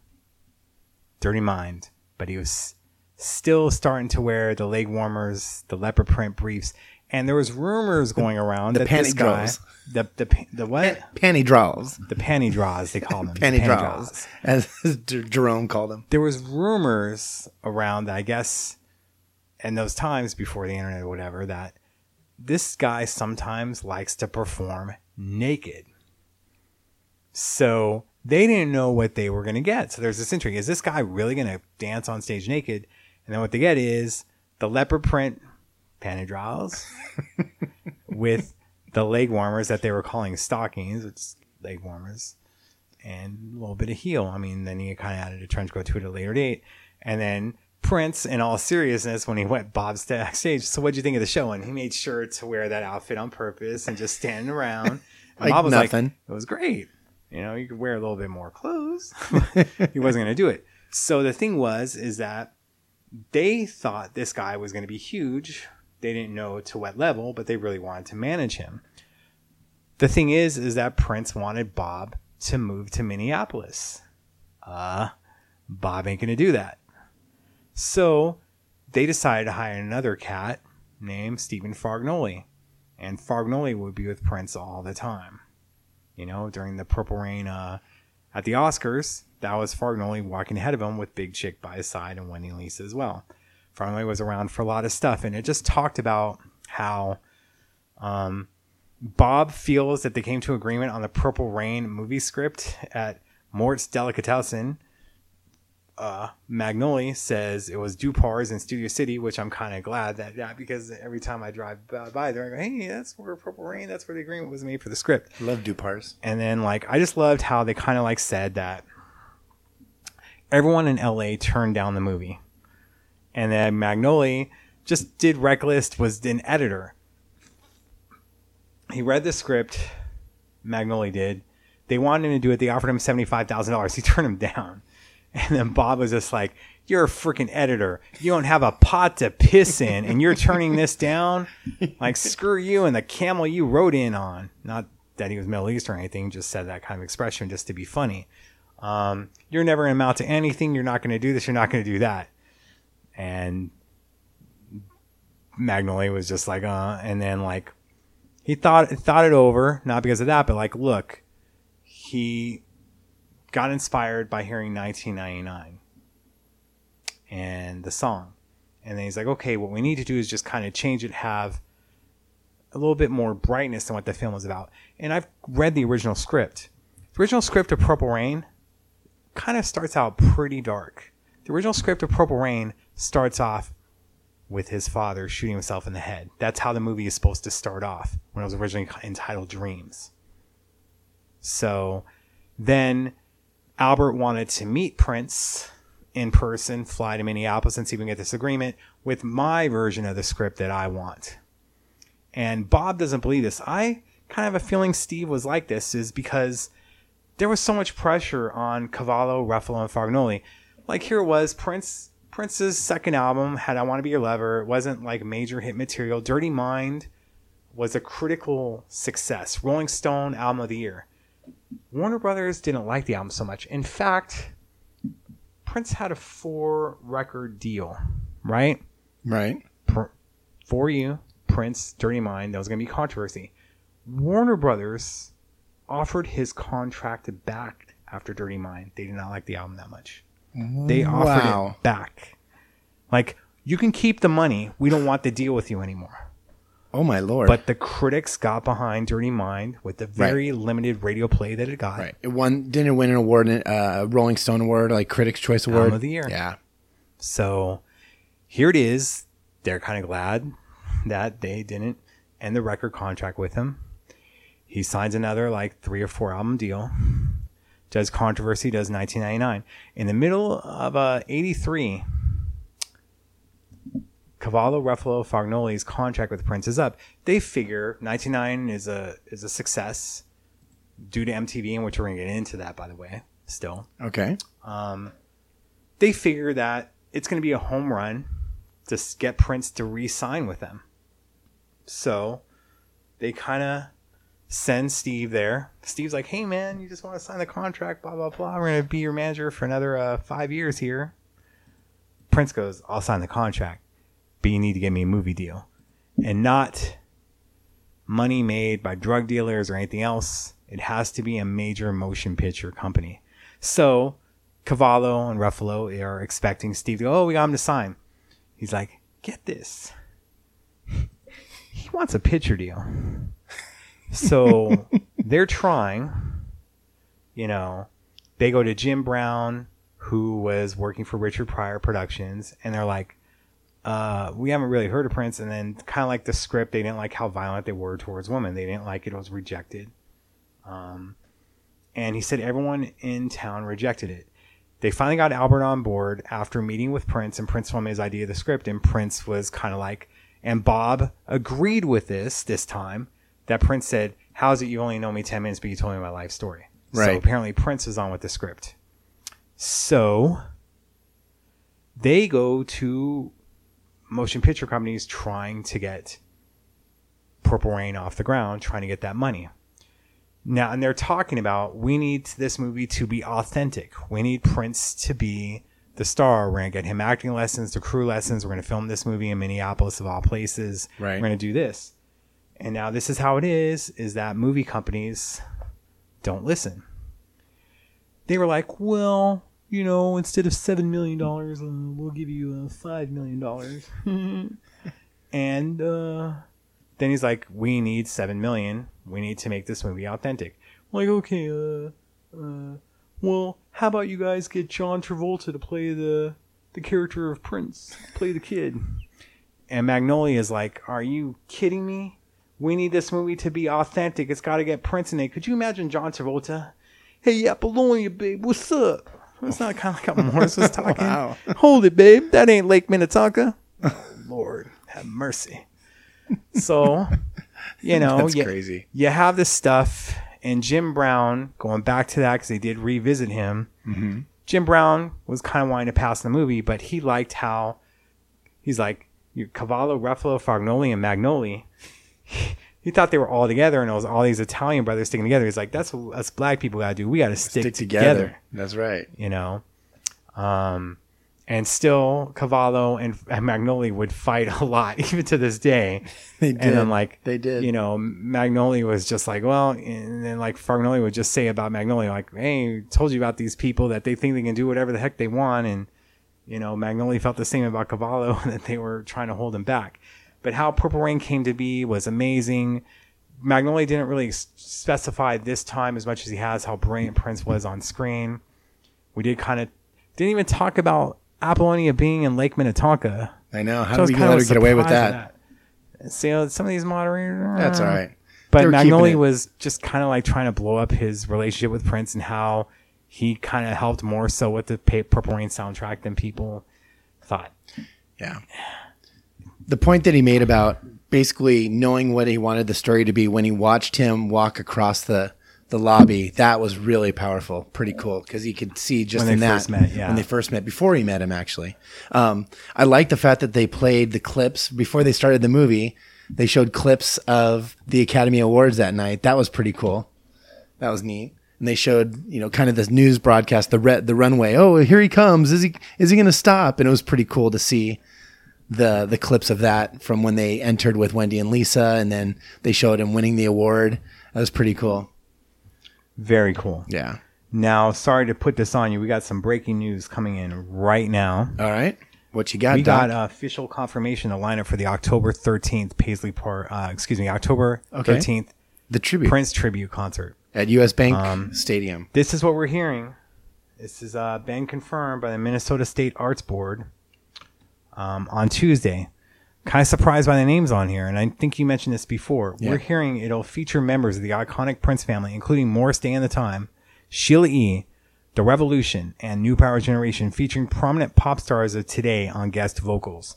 Dirty Mind, but he was still starting to wear the leg warmers, the leopard print briefs, and there was rumors going around the that this panty guy, draws. the the the what, panty draws. the panty draws they call them, the Panty draws, as Jerome called them. There was rumors around, I guess, in those times before the internet or whatever, that this guy sometimes likes to perform naked. So they didn't know what they were going to get. So there's this intrigue. Is this guy really going to dance on stage naked? And then what they get is the leopard print pantydraws with the leg warmers that they were calling stockings, which leg warmers, and a little bit of heel. I mean, then he kind of added a trench coat to it at a later date. And then Prince, in all seriousness, when he went Bob's backstage, so what'd you think of the show? And he made sure to wear that outfit on purpose and just standing around. Like Bob was nothing. like, it was great. You know, you could wear a little bit more clothes. he wasn't going to do it. So the thing was, is that they thought this guy was going to be huge. They didn't know to what level, but they really wanted to manage him. The thing is, is that Prince wanted Bob to move to Minneapolis. Uh, Bob ain't going to do that. So they decided to hire another cat named Stephen Fargnoli. And Fargnoli would be with Prince all the time. You know, during the Purple Rain uh, at the Oscars, that was Fargnoli walking ahead of him with Big Chick by his side and Wendy and Lisa as well. Fargnoli was around for a lot of stuff, and it just talked about how um, Bob feels that they came to agreement on the Purple Rain movie script at Mort's Delicatessen. Uh, Magnoli says it was Dupar's in Studio City, which I'm kind of glad that that because every time I drive by- by there, I go, "Hey, that's where Purple Rain. That's where the agreement was made for the script." Love Dupars. And then like I just loved how they kind of like said that everyone in LA turned down the movie. And then Magnoli just did Reckless was an editor. He read the script, Magnoli did. They wanted him to do it. They offered him $75,000. He turned him down. And then Bob was just like, You're a freaking editor. You don't have a pot to piss in, and you're turning this down? Like, screw you and the camel you rode in on. Not that he was Middle East or anything, just said that kind of expression just to be funny. Um, you're never going to amount to anything. You're not going to do this. You're not going to do that. And Magnoli was just like, uh, and then like he thought thought it over, not because of that, but like, look, he got inspired by hearing 1999 and the song, and then he's like, okay, what we need to do is just kind of change it, have a little bit more brightness than what the film was about. And I've read the original script. The original script of Purple Rain kind of starts out pretty dark. The original script of Purple Rain starts off with his father shooting himself in the head. That's how the movie is supposed to start off when it was originally entitled Dreams. So then Albert wanted to meet Prince in person, fly to Minneapolis and see if we can get this agreement with my version of the script that I want. And Bob doesn't believe this. I kind of have a feeling Steve was like this is because there was so much pressure on Cavallo, Ruffalo, and Fargnoli. Like here it was, Prince Prince's second album had I Want to Be Your Lover. It wasn't like major hit material. Dirty Mind was a critical success. Rolling Stone album of the year. Warner Brothers didn't like the album so much. In fact, Prince had a four record deal, right? Right. For you, Prince, Dirty Mind, that was going to be controversy. Warner Brothers offered his contract back after Dirty Mind. They did not like the album that much. They offered Wow. it back. Like, you can keep the money. We don't want to deal with you anymore. Oh my lord. But the critics got behind Dirty Mind with the very limited radio play that it got. right. It won didn't win an award uh a Rolling Stone award, like Critics Choice Award. of the Year. Yeah. So here it is. They're kind of glad that they didn't end the record contract with him. He signs another like three or four album deal. Does controversy? Does 1999 in the middle of uh, 83. Cavallo, Ruffalo, Fargnoli's contract with Prince is up. They figure 99 is a is a success due to MTV, and which we're gonna get into that by the way. Still, Okay. they figure that it's going to be a home run to get Prince to re-sign with them. So they kind of send Steve there. Steve's like, "Hey man, you just want to sign the contract? Blah blah blah. We're going to be your manager for another uh, five years here." Prince goes, "I'll sign the contract, but you need to get me a movie deal, and not money made by drug dealers or anything else. It has to be a major motion picture company." So Cavallo and Ruffalo are expecting Steve to go, oh, we got him to sign. He's like, get this. He wants a picture deal. So they're trying you know, they go to Jim Brown, who was working for Richard Pryor Productions, and they're like, uh, we haven't really heard of Prince. And then kind of like the script, they didn't like how violent they were towards women. They didn't like it. It was rejected. Um, and he said everyone in town rejected it. They finally got Albert on board after meeting with Prince, and Prince told him his idea of the script, and Prince was kind of like, and Bob agreed with this this time. That Prince said, "How's it you only know me ten minutes, but you told me my life story?" Right. So apparently Prince is on with the script. So they go to motion picture companies trying to get Purple Rain off the ground, trying to get that money. Now, and they're talking about we need this movie to be authentic. We need Prince to be the star. We're going to get him acting lessons, the crew lessons. We're going to film this movie in Minneapolis, of all places. Right. We're going to do this. And now this is how it is, is that movie companies don't listen. They were like, well, you know, instead of $7 million, uh, we'll give you uh, $5 million. and uh, then he's like, we need 7 million. We need to make this movie authentic. I'm like, okay, uh, uh, well, how about you guys get John Travolta to play the the character of Prince, play the kid? And Magnoli is like, are you kidding me? We need this movie to be authentic. It's got to get Prince in it. Could you imagine John Travolta? Hey, Apollonia, babe, what's up? It's not kind of like how Morris was talking. Wow. Hold it, babe. That ain't Lake Minnetonka. Lord, have mercy. So, you know, That's you, crazy. you have this stuff, and Jim Brown, going back to that because they did revisit him. Mm-hmm. Jim Brown was kind of wanting to pass the movie, but he liked how he's like you Cavallo, Ruffalo, Fargnoli, and Magnoli. He thought they were all together, and it was all these Italian brothers sticking together. He's like, "That's what us black people gotta do. We gotta stick, Stick together. together. That's right. You know." Um, and still, Cavallo and, and Magnoli would fight a lot, even to this day. They did. And then like They did. you know, Magnoli was just like, well, and then like Fargnoli would just say about Magnoli, like, hey, told you about these people that they think they can do whatever the heck they want, and you know, Magnoli felt the same about Cavallo that they were trying to hold him back. But how Purple Rain came to be was amazing. Magnoli didn't really specify this time as much as he has how brilliant Prince was on screen. We did kind of didn't even talk about Apollonia being in Lake Minnetonka. I know. How So was we let her get away with that? at that. See, uh, some of these moderators. That's all right. But They were keeping Magnoli was just kind of like trying to blow up his relationship with Prince and how he kind of helped more so with the Purple Rain soundtrack than people thought. Yeah. The point that he made about basically knowing what he wanted the story to be when he watched him walk across the the lobby, that was really powerful. Pretty cool because he could see just When in they that first met, yeah. when they first met before he met him actually. Um, I like the fact that they played the clips before they started the movie. They showed clips of the Academy Awards that night. That was pretty cool. That was neat. And they showed, you know, kind of this news broadcast, the re- the runway. Oh, here he comes. Is he is he going to stop? And it was pretty cool to see the the clips of that from when they entered with Wendy and Lisa, and then they showed him winning the award. That was pretty cool. Very cool. Yeah. Now, sorry to put this on you. We got some breaking news coming in right now. All right. What you got? We Doc? got uh, official confirmation the lineup for the October 13th Paisley Park, uh, excuse me, October Okay. 13th the tribute Prince tribute concert. at U.S. Bank Um, Stadium. This is what we're hearing. This has uh, been confirmed by the Minnesota State Arts Board um, on Tuesday. Kind of surprised by the names on here, and I think you mentioned this before. Yeah. We're hearing it'll feature members of the iconic Prince family, including Morris Day and the Time, Sheila E., The Revolution, and New Power Generation, featuring prominent pop stars of today on guest vocals.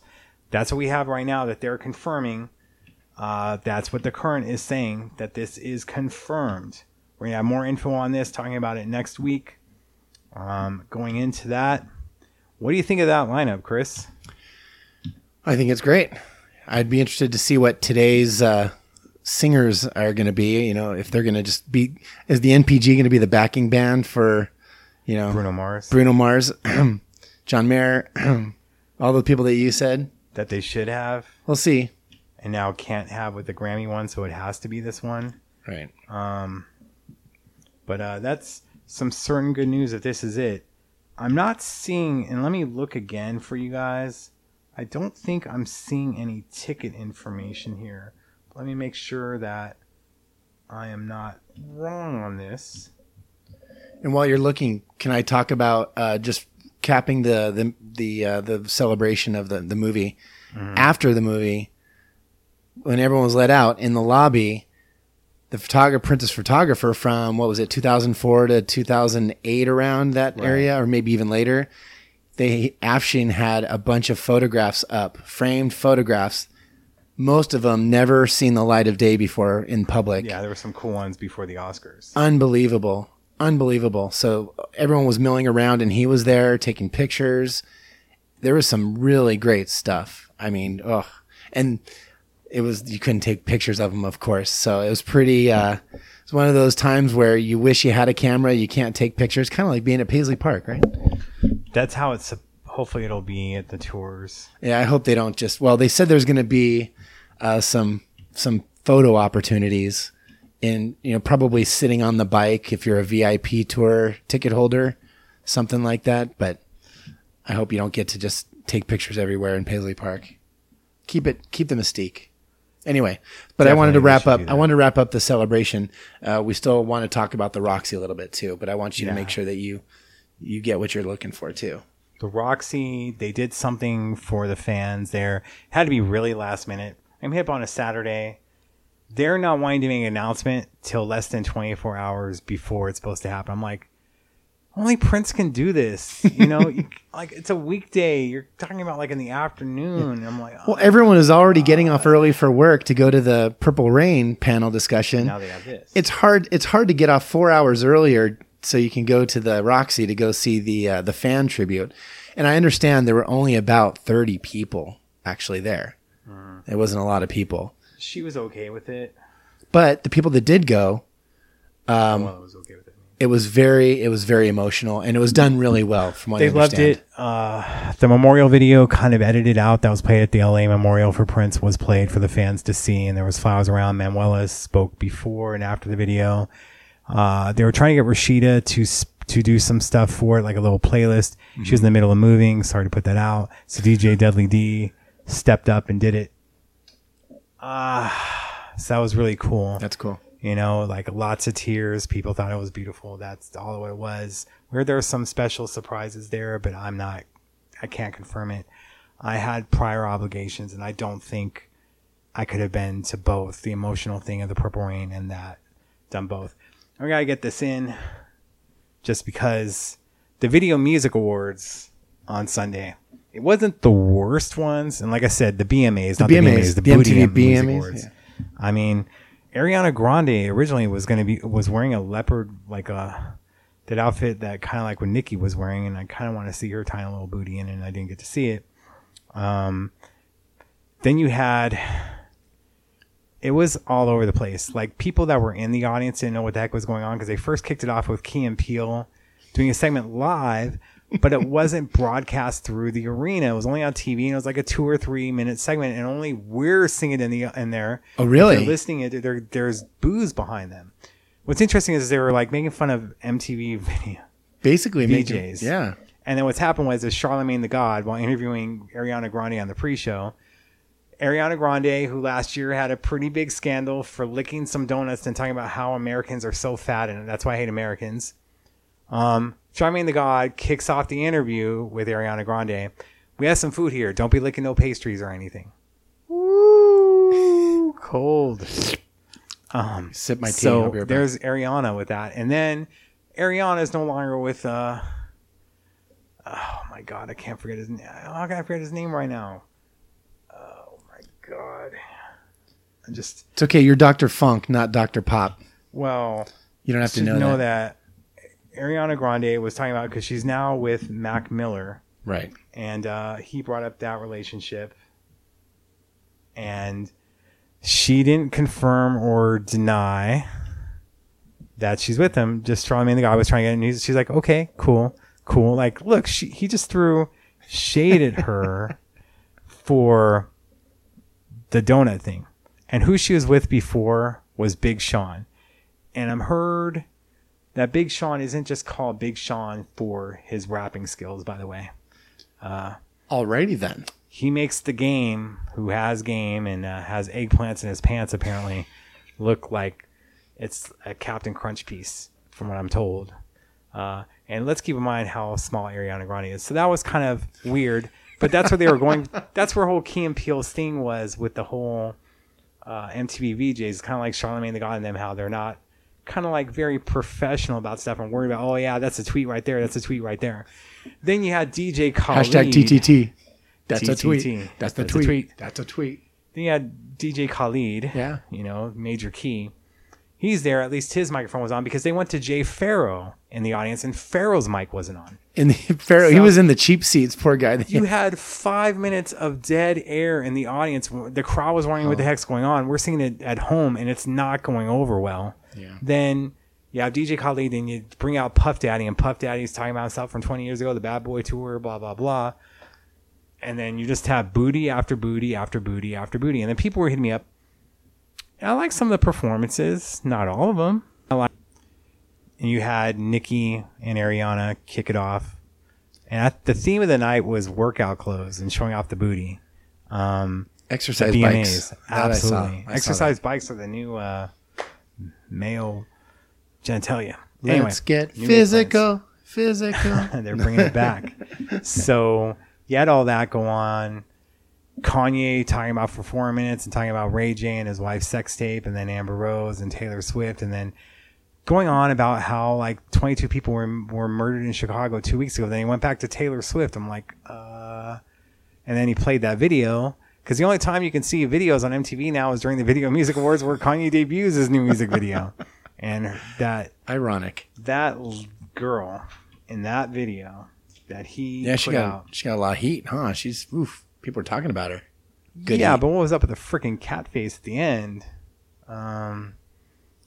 That's what we have right now that they're confirming. Uh, that's what the current is saying that this is confirmed. We're gonna have more info on this, talking about it next week. Um, going into that, what do you think of that lineup, Chris? I think it's great. I'd be interested to see what today's uh, singers are going to be. You know, if they're going to just be is the NPG going to be the backing band for, you know, Bruno Mars, Bruno Mars, John Mayer, all the people that you said. that they should have, We'll see. and now can't have with the Grammy one, so it has to be this one. Right. Um, but uh, that's some certain good news that this is it. I'm not seeing, and let me look again for you guys. I don't think I'm seeing any ticket information here. Let me make sure that I am not wrong on this. And while you're looking, can I talk about uh, just capping the the the uh, the celebration of the the movie after the movie when everyone was let out in the lobby? The photographer, Prince's photographer from what was it, 2004 to 2008, around that area, or maybe even later. They Afshin had a bunch of photographs up, framed photographs. Most of them never seen the light of day before in public. Yeah, there were some cool ones before the Oscars. unbelievable. Unbelievable. So everyone was milling around and he was there taking pictures. There was some really great stuff. I mean oh and it was you couldn't take pictures of him of course. So it was pretty uh it's one of those times where you wish you had a camera you can't take pictures kind of like being at paisley park right That's how it's. Hopefully, it'll be at the tours. yeah i hope they don't just well they said there's going to be uh some some photo opportunities in you know probably sitting on the bike if you're a vip tour ticket holder something like that but i hope you don't get to just take pictures everywhere in paisley park keep it keep the mystique anyway but i wanted to wrap up i wanted to wrap up the celebration uh, we still want to talk about the roxy a little bit too but i want you to make sure that you you get what you're looking for too The Roxy, they did something for the fans there. Had to be really last minute. I'm hip on a Saturday. They're not wanting to make an announcement till less than 24 hours before it's supposed to happen. I'm like, only Prince can do this. You know, you, like it's a weekday. You're talking about like in the afternoon. I'm like, oh, well everyone is already getting off early for work to go to the purple rain panel discussion now they have this. it's hard it's hard to get off four hours earlier so you can go to the Roxy to go see the uh, the fan tribute. And I understand there were only about thirty people actually there. It wasn't a lot of people, she was okay with it. but the people that did go, Um, well, was okay with it. was very it was very emotional, and it was done really well. From what They I loved it. Uh, the memorial video kind of edited out that was played at the LA Memorial for Prince was played for the fans to see, and there was flowers around. Manuela spoke before and after the video. Uh, they were trying to get Rashida to to do some stuff for it, like a little playlist. She was in the middle of moving. Sorry to put that out. So DJ Deadly D stepped up and did it. Ah, so that was really cool That's cool. You know, like lots of tears. People thought it was beautiful. That's all it was. Where there are some special surprises there, but I'm not, I can't confirm it. I had prior obligations, and I don't think I could have been to both the emotional thing of the Purple Rain and that done both. I gotta get this in, just because the Video Music Awards on Sunday. It wasn't the worst ones, and like I said, the BMAs, not the BMAs, BMAs, the, the Booty MTV Music BMAs, Awards. yeah. I mean, Ariana Grande originally was going to be was wearing a leopard like a that outfit that kind of like what Nicki was wearing, and I kind of want to see her tiny little booty in, and I didn't get to see it. Um, then you had it was all over the place. Like people that were in the audience didn't know what the heck was going on because they first kicked it off with Key and Peele doing a segment live, but it wasn't broadcast through the arena. It was only on TV, and it was like a two or three minute segment, and only we're singing in the in there. Oh, If really? they're listening, it there, there's boos behind them. What's interesting is they were like making fun of MTV video. Basically, making- VJs. yeah. And then what's happened was is Charlemagne the God, while interviewing Ariana Grande on the pre-show, Ariana Grande, who last year had a pretty big scandal for licking some donuts and talking about how Americans are so fat and that's why I hate Americans. Um, Charlemagne the God kicks off the interview with Ariana Grande. We have some food here. Don't be licking no pastries or anything. Ooh, cold. Um, Sip my tea. so right there's Ariana with that, and then Ariana is no longer with. uh Oh my god, I can't forget his name. How can I forget his name right now? Oh my god, I just It's okay. You're Dr. Funk, not Dr. Pop. well, You don't have to know, know that. that. Ariana Grande was talking about because she's now with Mac Miller, Right. and uh, he brought up that relationship, and she didn't confirm or deny that she's with him. Just Charlemagne the guy was trying to get, and he's, she's like, okay, cool, cool. Like, look, she, he just threw shade at her for the donut thing, and who she was with before was Big Sean, and I'm heard that Big Sean isn't just called Big Sean for his rapping skills, by the way Alrighty then. he makes the game who has game and uh, has eggplants in his pants apparently look like it's a captain crunch piece from what i'm told Uh, and let's keep in mind how small Ariana Grande is. So that was kind of weird. But that's where they were going. that's where whole Key and Peele's thing was with the whole uh, MTV VJs, kind of like Charlemagne the God and them, how they're not kind of like very professional about stuff and worried about, oh yeah, that's a tweet right there, that's a tweet right there. Then you had DJ Khaled. Hashtag TTT. That's a tweet. That's the That's tweet. tweet. That's a tweet. Then you had DJ Khaled. Yeah. You know, Major Key. He's there. At least his microphone was on because they went to Jay Pharoah in the audience, and Pharoah's mic wasn't on. In the Pharoah, he was in the cheap seats. Poor guy. You had five minutes of dead air in the audience. The crowd was wondering Oh. what the oh. heck's going on. We're seeing it at home, and it's not going over well. Yeah. Then you have DJ Khaled, and you bring out Puff Daddy, and Puff Daddy's talking about himself from 20 years ago, the Bad Boy Tour, blah blah blah. And then you just have booty after booty after booty after booty, and then people were hitting me up. I like some of the performances, not all of them. I like, and you had Nicki and Ariana kick it off, and I, the theme of the night was workout clothes and showing off the booty. Um, Exercise the bikes. That I saw. absolutely. I saw Exercise bikes are the new uh, male genitalia. Anyway, Let's get physical. Physical. and they're bringing it back. so you had all that go on. Kanye talking about for four minutes and talking about Ray J and his wife's sex tape, and then Amber Rose and Taylor Swift, and then going on about how like 22 people were were murdered in Chicago two weeks ago. Then he went back to Taylor Swift. I'm like, uh, and then he played that video. Because the only time you can see videos on MTV now is during the Video Music Awards, where Kanye debuts his new music video, and that Ironic. that girl in that video that he Yeah, she put got out. she got a lot of heat, huh? She's oof. People are talking about her. Good yeah, heat. but what was up with the freaking cat face at the end? Um,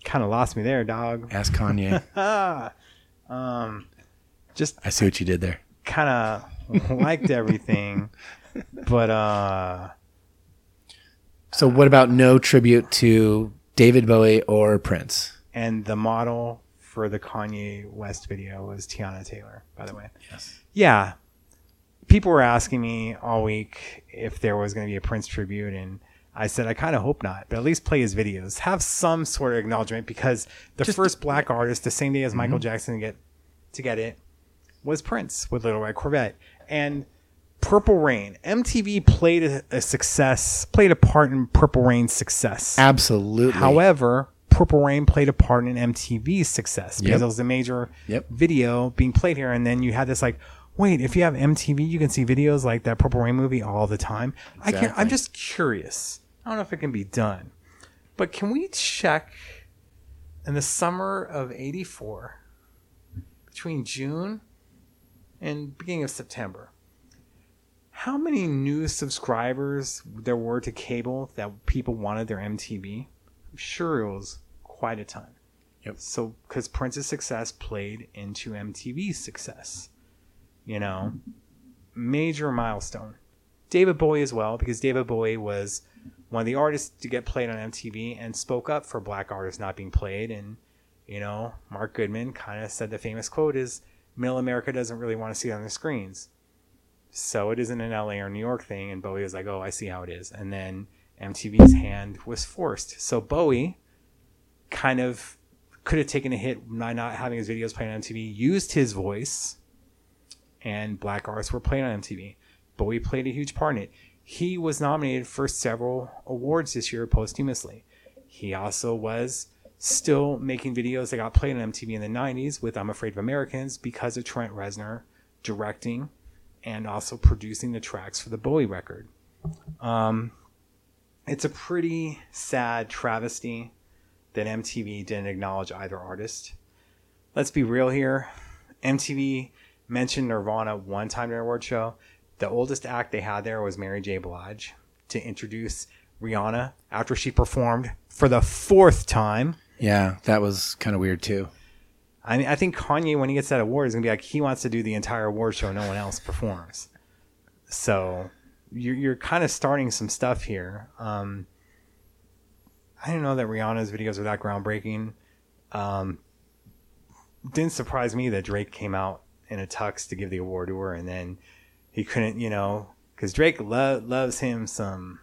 kind of lost me there, dog. Ask Kanye. Ah, um, just I see what you did there. kind of liked everything, but uh, So, what about no tribute to David Bowie or Prince? and the model for the Kanye West video was Teyana Taylor, by the way. Yes. yeah, people were asking me all week if there was going to be a Prince tribute, and I said I kind of hope not, but at least play his videos, have some sort of acknowledgement because the first black artist, the same day as Michael mm-hmm. Jackson to get to get it, was Prince with Little Red Corvette, and Purple Rain. MTV played a, a success, played a part in Purple Rain's success. Absolutely. However, Purple Rain played a part in MTV's success because Yep. it was a major Yep. video being played here. And then you had this like, wait, if you have MTV, you can see videos like that Purple Rain movie all the time. I can't. I'm just curious. I don't know if it can be done, but can we check in the summer of '84 between June and beginning of September? How many new subscribers there were to cable that people wanted their MTV? I'm sure it was quite a ton. Yep. So, because Prince's success played into MTV's success, you know, major milestone. David Bowie as well, because David Bowie was one of the artists to get played on MTV and spoke up for black artists not being played. And, you know, Mark Goodman kind of said the famous quote is, Middle America doesn't really want to see it on the screens. So it isn't an LA or New York thing. And Bowie was like, oh, I see how it is. And then MTV's hand was forced. So Bowie kind of could have taken a hit by not having his videos played on MTV, used his voice, and black artists were played on MTV. Bowie played a huge part in it. He was nominated for several awards this year posthumously. He also was still making videos that got played on MTV in the 90s with I'm Afraid of Americans because of Trent Reznor directing and also producing the tracks for the Bowie record. Um, it's a pretty sad travesty that MTV didn't acknowledge either artist. Let's be real here. MTV mentioned Nirvana one time during a award show. The oldest act they had there was Mary J. Blige to introduce Rihanna after she performed for the fourth time. Yeah, that was kind of weird too. I mean, I think Kanye, when he gets that award, is gonna be like he wants to do the entire award show. No one else performs. So you're you're kind of starting some stuff here. Um, I didn't know that Rihanna's videos are that groundbreaking. Um, didn't surprise me that Drake came out in a tux to give the award to her, and then he couldn't, you know, because Drake lo- loves him some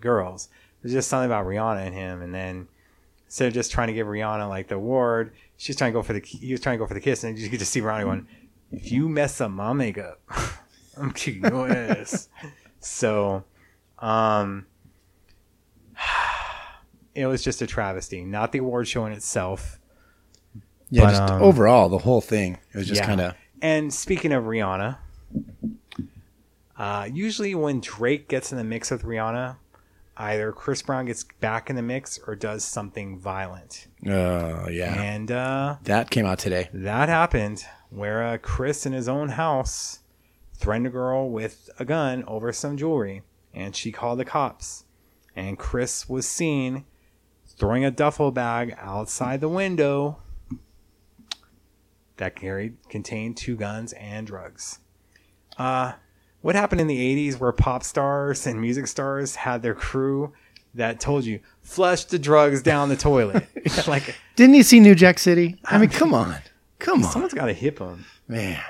girls. There's just something about Rihanna and him, and then instead of just trying to give Rihanna like the award, she's trying to go for the he was trying to go for the kiss, and you get to see Rihanna going, "If you mess up my makeup, I'm kicking your ass." So, um, it was just a travesty. Not the award show in itself. Yeah, But, just um, overall, the whole thing. It was just Yeah. kind of. And speaking of Rihanna, uh, usually when Drake gets in the mix with Rihanna, either Chris Brown gets back in the mix or does something violent. Oh, yeah. And uh, That came out today. that happened where uh, Chris in his own house threatened a girl with a gun over some jewelry, and she called the cops. And Chris was seen throwing a duffel bag outside the window that carried contained two guns and drugs. Uh, what happened in the 80s where pop stars and music stars had their crew that told you flush the drugs down the toilet like Didn't you see New Jack City? I mean, come on. Come on. someone's got to hip them Man.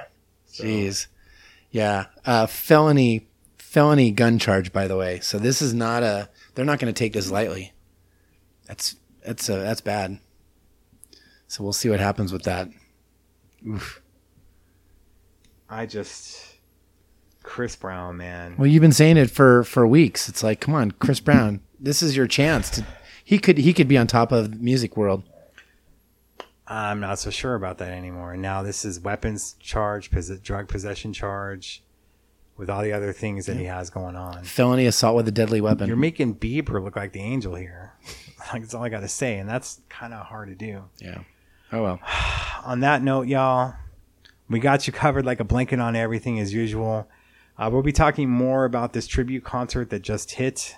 Jeez. Yeah. Uh, felony felony gun charge, by the way. So this is not a. They're not going to take this lightly. That's that's uh, that's bad. So we'll see what happens with that. Oof. I just Chris Brown, man. Well, you've been saying it for for weeks. It's like, come on, Chris Brown. This is your chance to. He could he could be on top of the music world. I'm not so sure about that anymore. Now this is weapons charge, drug possession charge, with all the other things that he has going on. Felony assault with a deadly weapon. You're making Bieber look like the angel here. like that's all I got to say, and that's kind of hard to do. yeah. Oh well. on that note, y'all, we got you covered like a blanket on everything as usual. Uh, we'll be talking more about this tribute concert that just hit.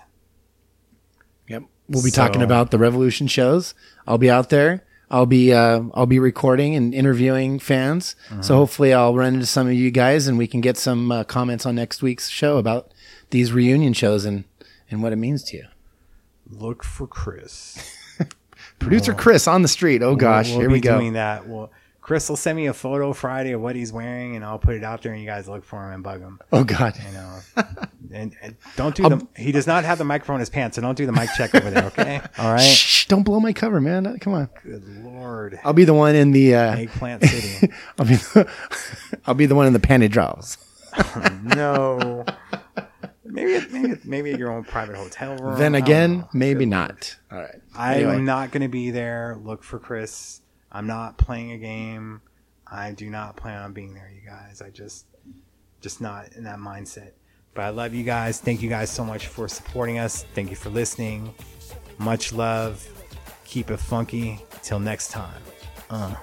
Yep. We'll be So- talking about the Revolution shows. I'll be out there. I'll be uh, I'll be recording and interviewing fans. So hopefully I'll run into some of you guys and we can get some uh, comments on next week's show about these reunion shows and and what it means to you. Look for Chris. Producer Chris on the street. Oh gosh, we'll, we'll here we go. doing that. Well, Chris will send me a photo Friday of what he's wearing, and I'll put it out there, and you guys look for him and bug him. Oh god. You know, and, and don't do the. He does not have the microphone in his pants, so don't do the mic check over there. Okay, all right. Shh, don't blow my cover, man. Come on. Good lord, I'll be the one in the uh, eggplant city. I'll be the, I'll be the one in the panty draws. no. Maybe, maybe, at- maybe at your own private hotel room. Then again, maybe Good not. All right. I Anyway. am not going to be there. Look for Chris. I'm not playing a game. I do not plan on being there, you guys. I just, just not in that mindset. But I love you guys. Thank you guys so much for supporting us. Thank you for listening. Much love. Keep it funky. Till next time. Uh.